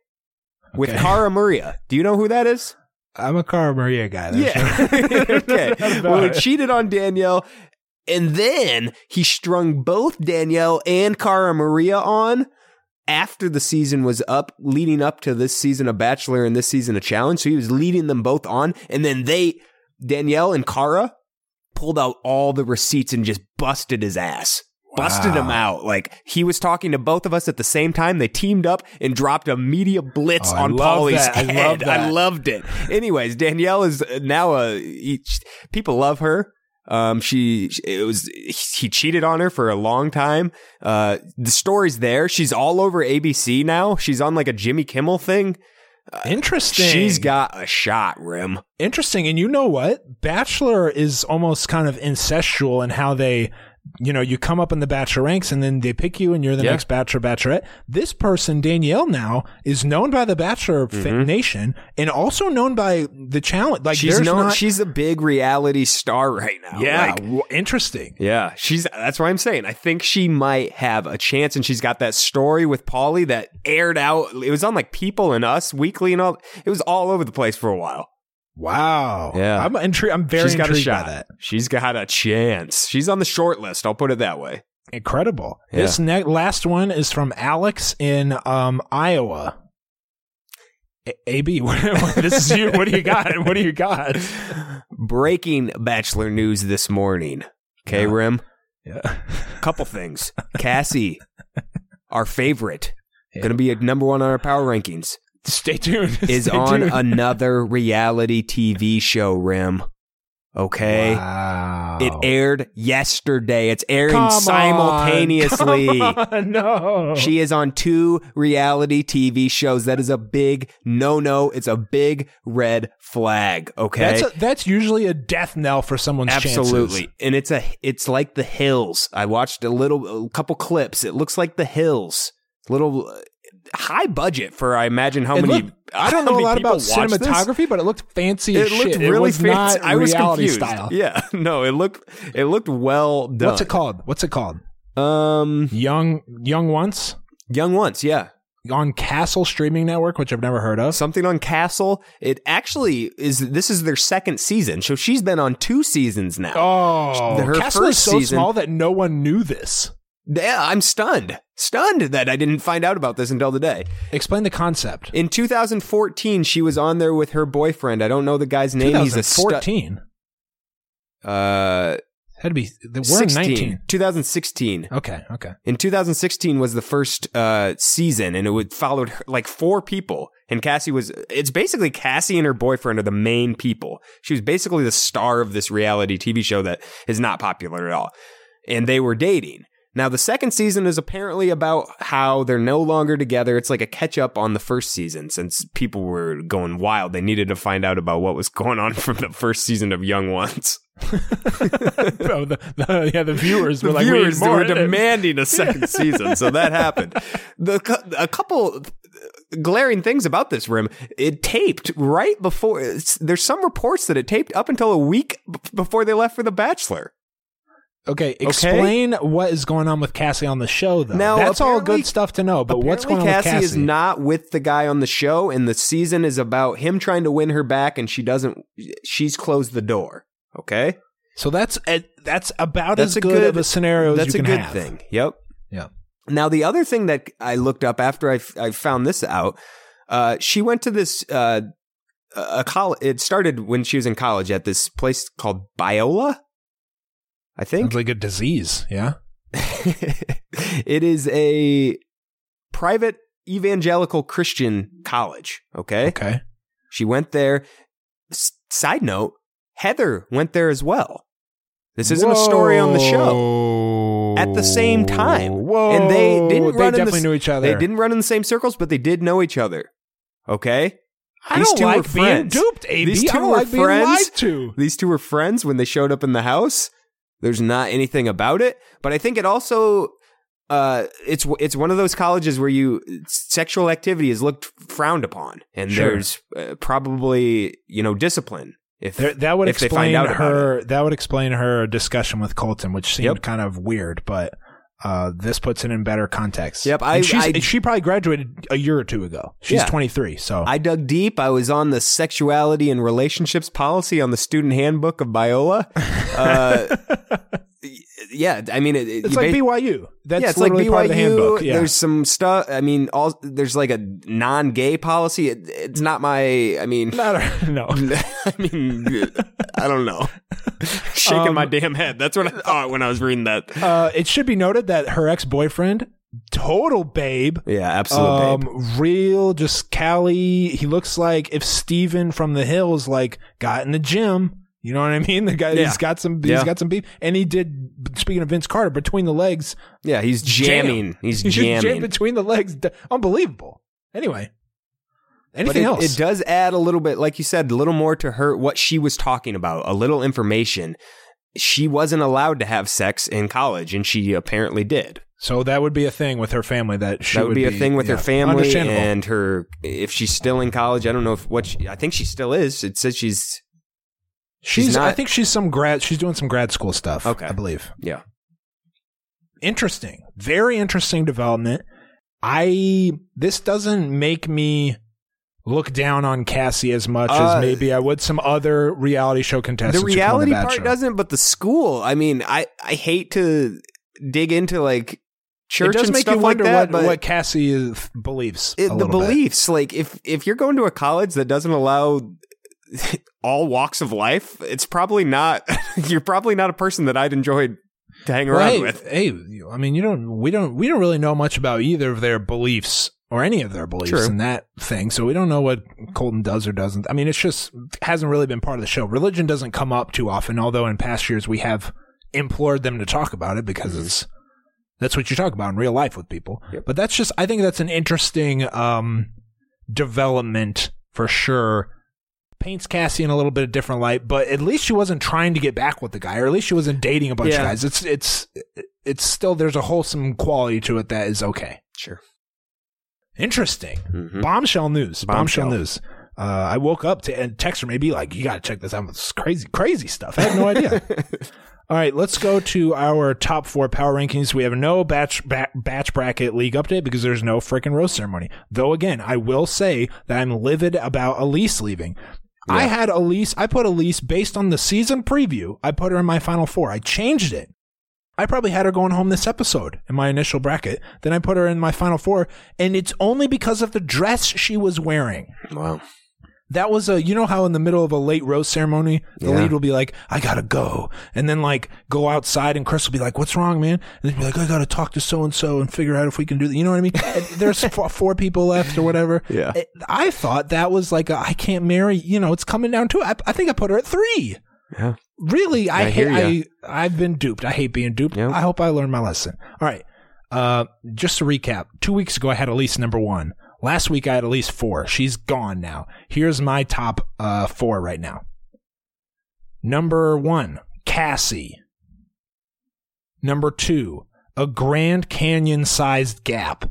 With Okay. Cara Maria. Do you know who that is? I'm a Cara Maria guy. That's Yeah. okay. Well, it. cheated on Danielle, and then he strung both Danielle and Cara Maria on after the season was up, leading up to this season of Bachelor and this season of Challenge. So he was leading them both on, and then they, Danielle and Cara, pulled out all the receipts and just busted his ass. Busted him out. Like he was talking to both of us at the same time. They teamed up and dropped a media blitz Oh, on love Paulie's. I head. love I loved it. Anyways, Danielle is now a people love her. Um, she it was he cheated on her for a long time. Uh, the story's there. She's all over ABC now. She's on like a Jimmy Kimmel thing. Interesting. She's got a shot, Rim. Interesting. And you know what? Bachelor is almost kind of incestual in how they, you know, you come up in the Bachelor ranks and then they pick you and you're the Yeah. next Bachelor, Bachelorette. This person, Danielle, now is known by the Bachelor mm-hmm. fa- Nation and also known by the challenge. Like, she's known. not- she's a big reality star right now. yeah, Like, w- interesting. Yeah, she's that's what I'm saying. I think she might have a chance, and she's got that story with Paulie that aired out. It was on like People and Us Weekly and all. It was all over the place for a while. Wow. Yeah. I'm intrigued. I'm very she's got a intrigued shot. by that. She's got a chance. She's on the short list. I'll put it that way. Incredible. Yeah. This ne- last one is from Alex in um, Iowa. A- AB, what, this is you. What do you got? What do you got? Breaking Bachelor news this morning. Okay, Yeah. Rim. Yeah. Couple things. Cassie, our favorite, Yeah. going to be a number one on our power rankings, Stay tuned. is Stay on tuned. another reality TV show. Rim. Okay. Wow. It aired yesterday. It's airing Come on. simultaneously. Come on, no. She is on two reality TV shows. That is a big no no. It's a big red flag. Okay. that's a, that's usually a death knell for someone's Absolutely. chances. And it's a it's like the hills. I watched a little a couple clips. It looks like the hills. Little high budget for I imagine how It many looked- I don't know a lot about watch this. cinematography, but it looked fancy It looked shit. really it fancy. not I was reality confused. style. Yeah, no, it looked it looked well done. What's it called? What's it called? Um, Young Young Once Young Once, yeah. on Castle Streaming Network, which I've never heard of. Something on Castle. It actually is. This is their second season, so she's been on two seasons now. Oh, Her Castle is so season- small that no one knew this. Yeah, I'm stunned, stunned that I didn't find out about this until today. Explain the concept. In 2014, she was on there with her boyfriend. I don't know the guy's name. He's a stu- uh, Had to be. We're 16. 19. 2016. Okay. Okay. In 2016 was the first uh, season, and it would followed her, like four people. And Cassie was. It's basically Cassie and her boyfriend are the main people. She was basically the star of this reality TV show that is not popular at all. And they were dating. Now the second season is apparently about how they're no longer together. It's like a catch up on the first season since people were going wild. They needed to find out about what was going on from the first season of Young Ones. oh, the, the, yeah, the viewers the were like, viewers we more were demanding a second season, so that happened. The a couple glaring things about this rim. It taped right before. There's some reports that it taped up until a week before they left for The Bachelor. Okay, explain what is going on with Cassie on the show, though. Now, That's all good stuff to know, but what's going on with Cassie Cassie? is not with the guy on the show, and the season is about him trying to win her back, and she doesn't. She's closed the door. Okay, so that's a, that's about That's as a good, good- of a scenario that's as you a can good have. thing. Yep. Yeah. Now, the other thing that I looked up after I, f- I found this out, uh, she went to this uh, a college. It started when she was in college at this place called Biola. I think Sounds like a disease. Yeah. it is a private evangelical Christian college. Okay, Okay. she went there. S- side note: Heather went there as well. This isn't a story on the show. at the same time. Whoa. And they didn't They run in the definitely knew each other. They didn't run in the same circles, but they did know each other. Okay? I These don't two were like being friends. duped, AB. These I two don't were like being friends. lied to. These two were friends when they showed up in the house. There's not anything about it, but I think it also uh, it's it's one of those colleges where you sexual activity is looked frowned upon, and Sure. there's uh, probably you know discipline if There, that would if they explain find out her. That would explain her discussion with Colton, which seemed Yep. kind of weird, but uh, this puts it in better context. Yep, I- I- she probably graduated a year or two ago. She's Yeah. 23, so I dug deep. I was on the sexuality and relationships policy on the student handbook of Biola. Uh, yeah, I mean, it, it- it's like ba- BYU. That's yeah, it's like BYU. part of the handbook. Yeah. There's some stuff. I mean, all there's like a non-gay policy. It, it's not my. I mean, Not a- no. I mean, I don't know. Shaking Um, my damn head. That's what I thought when I was reading that. Uh, it should be noted that her ex boyfriend, total babe, Yeah, absolute babe. um, real, just Callie. He looks like if Steven from the Hills like got in the gym. You know what I mean? The guy, Yeah. he's got some, he's Yeah. got some beef, and he did. Speaking of Vince Carter, between the legs, Yeah, he's jam. jamming. He's He just jammed jamming. between the legs. Unbelievable. Anyway, anything it, else? it does add a little bit, like you said, a little more to her what she was talking about, a little information. She wasn't allowed to have sex in college, and she apparently did. so that would be a thing with her family. That she that would be, a thing with yeah, her family and her. If she's still in college, I don't know if what she, I think she still is. It says she's she's. she's I think she's some grad. She's doing some grad school stuff. Okay. I believe. yeah. interesting very interesting development i this doesn't make me look down on cassie as much Uh, as maybe i would some other reality show contestants the who come on reality part Bachelor. doesn't, but the school. I mean, I I hate to dig into like church it does and make stuff you like wonder that, what, what cassie is, believes it, the little bit. beliefs, like if if you're going to a college that doesn't allow all walks of life, it's probably not. you're probably not a person that I'd enjoy to hang Well, around hey, with. hey, I mean, you don't, we don't, we don't really know much about either of their beliefs or any of their beliefs True. in that thing. So we don't know what Colton does or doesn't. I mean, it's just hasn't really been part of the show. Religion doesn't come up too often, although in past years we have implored them to talk about it because it's that's what you talk about in real life with people. Yep. But that's just, I think that's an interesting um, development for sure. Paints Cassie in a little bit of different light, but at least she wasn't trying to get back with the guy, or at least she wasn't dating a bunch Yeah. of guys. It's it's it's still there's a wholesome quality to it that is okay. Sure. Interesting. Mhm. Bombshell news. Bombshell, Bombshell. news. Uh, I woke up to and text her maybe like, you got to check this out. It's crazy, crazy stuff. I had no idea. All right, let's go to our top four power rankings. We have no batch ba- batch bracket league update because there's no freaking roast ceremony. Though again, I will say that I'm livid about Elyse leaving. I had Elyse. I put Elyse based on the season preview. I put her in my final four. I changed it. I probably had her going home this episode in my initial bracket. Then I put her in my final four, and it's only because of the dress she was wearing. Wow. That was a, you know how in the middle of a late rose ceremony, the Yeah. lead will be like, I gotta go. And then like go outside and Chris will be like, what's wrong, man? And then be like, I gotta talk to so and so and figure out if we can do that. You know what I mean? There's four, four people left or whatever. Yeah. I thought that was like, a, I can't marry, you know, it's coming down to it. I, I think I put her at three. Yeah. Really, I, I hear hate, ya. I, I've been duped. I hate being duped. Yep. I hope I learned my lesson. All right. Uh, just to recap, two weeks ago I had Elyse number one. Last week I had at least four. She's gone now. Here's my top uh, four right now. Number one, Cassie. Number two, a Grand Canyon sized gap.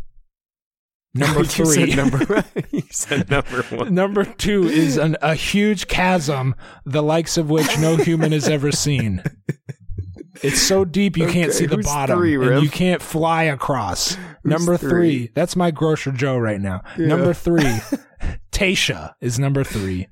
Number three, number. you said number one. Number two is an, a huge chasm, the likes of which no human has ever seen. It's so deep you can't see the bottom, three, and you can't fly across. number three? three? that's my grocer Joe right now. Number three, Tayshia is number three.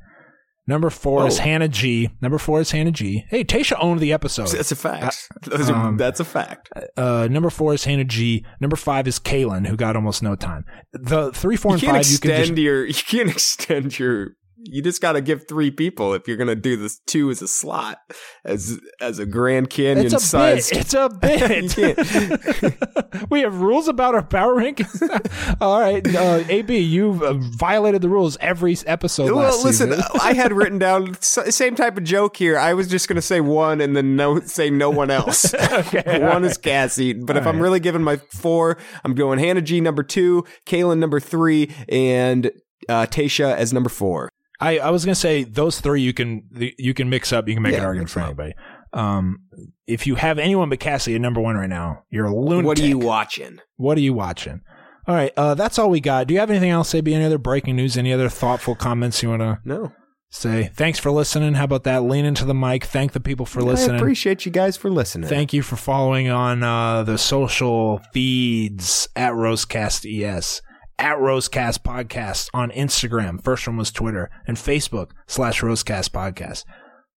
Number four is Oh. Hannah G. Number four is Hannah G. Hey, Tayshia owned the episode. That's a fact. Are, um, that's a fact. Uh, number four is Hannah G. Number five is Caelynn, who got almost no time. The three, four, You and five you can extend just your. You can't extend your You just got to give three people if you're going to do this two as a slot as as a Grand Canyon It's size. It's a bit. we have rules about our power rankings. All right, uh, AB, you've uh, violated the rules every episode. Well, listen. I had written down same type of joke here. I was just going to say one and then no say no one else. okay, one is Cassie, but if I'm really giving my four, I'm going Hannah G number two, Caelynn number three, and uh, Tayshia as number four. I, I was gonna say those three you can you can mix up. You can make Yeah, an argument for anybody. Um, if you have anyone but Cassie at number one right now, you're a lunatic. What are you watching? What are you watching? All right, uh, that's all we got. Do you have anything else, AB? Any other breaking news? Any other thoughtful comments you want to No, say? Thanks for listening. How about that? Lean into the mic. Thank the people for I listening. appreciate you guys for listening. Thank you for following on uh, the social feeds at Rosecast ES, at Rosecast Podcast on Instagram. First one was Twitter and Facebook slash Rosecast Podcast.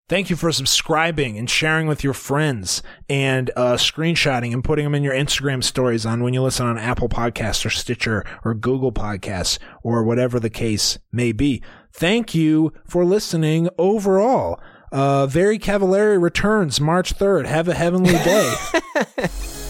Thank you for subscribing and sharing with your friends and uh, screenshotting and putting them in your Instagram stories on when you listen on Apple Podcasts or Stitcher or Google Podcasts or whatever the case may be. Thank you for listening overall. Uh, Very Cavallari returns March 3rd. Have a heavenly day.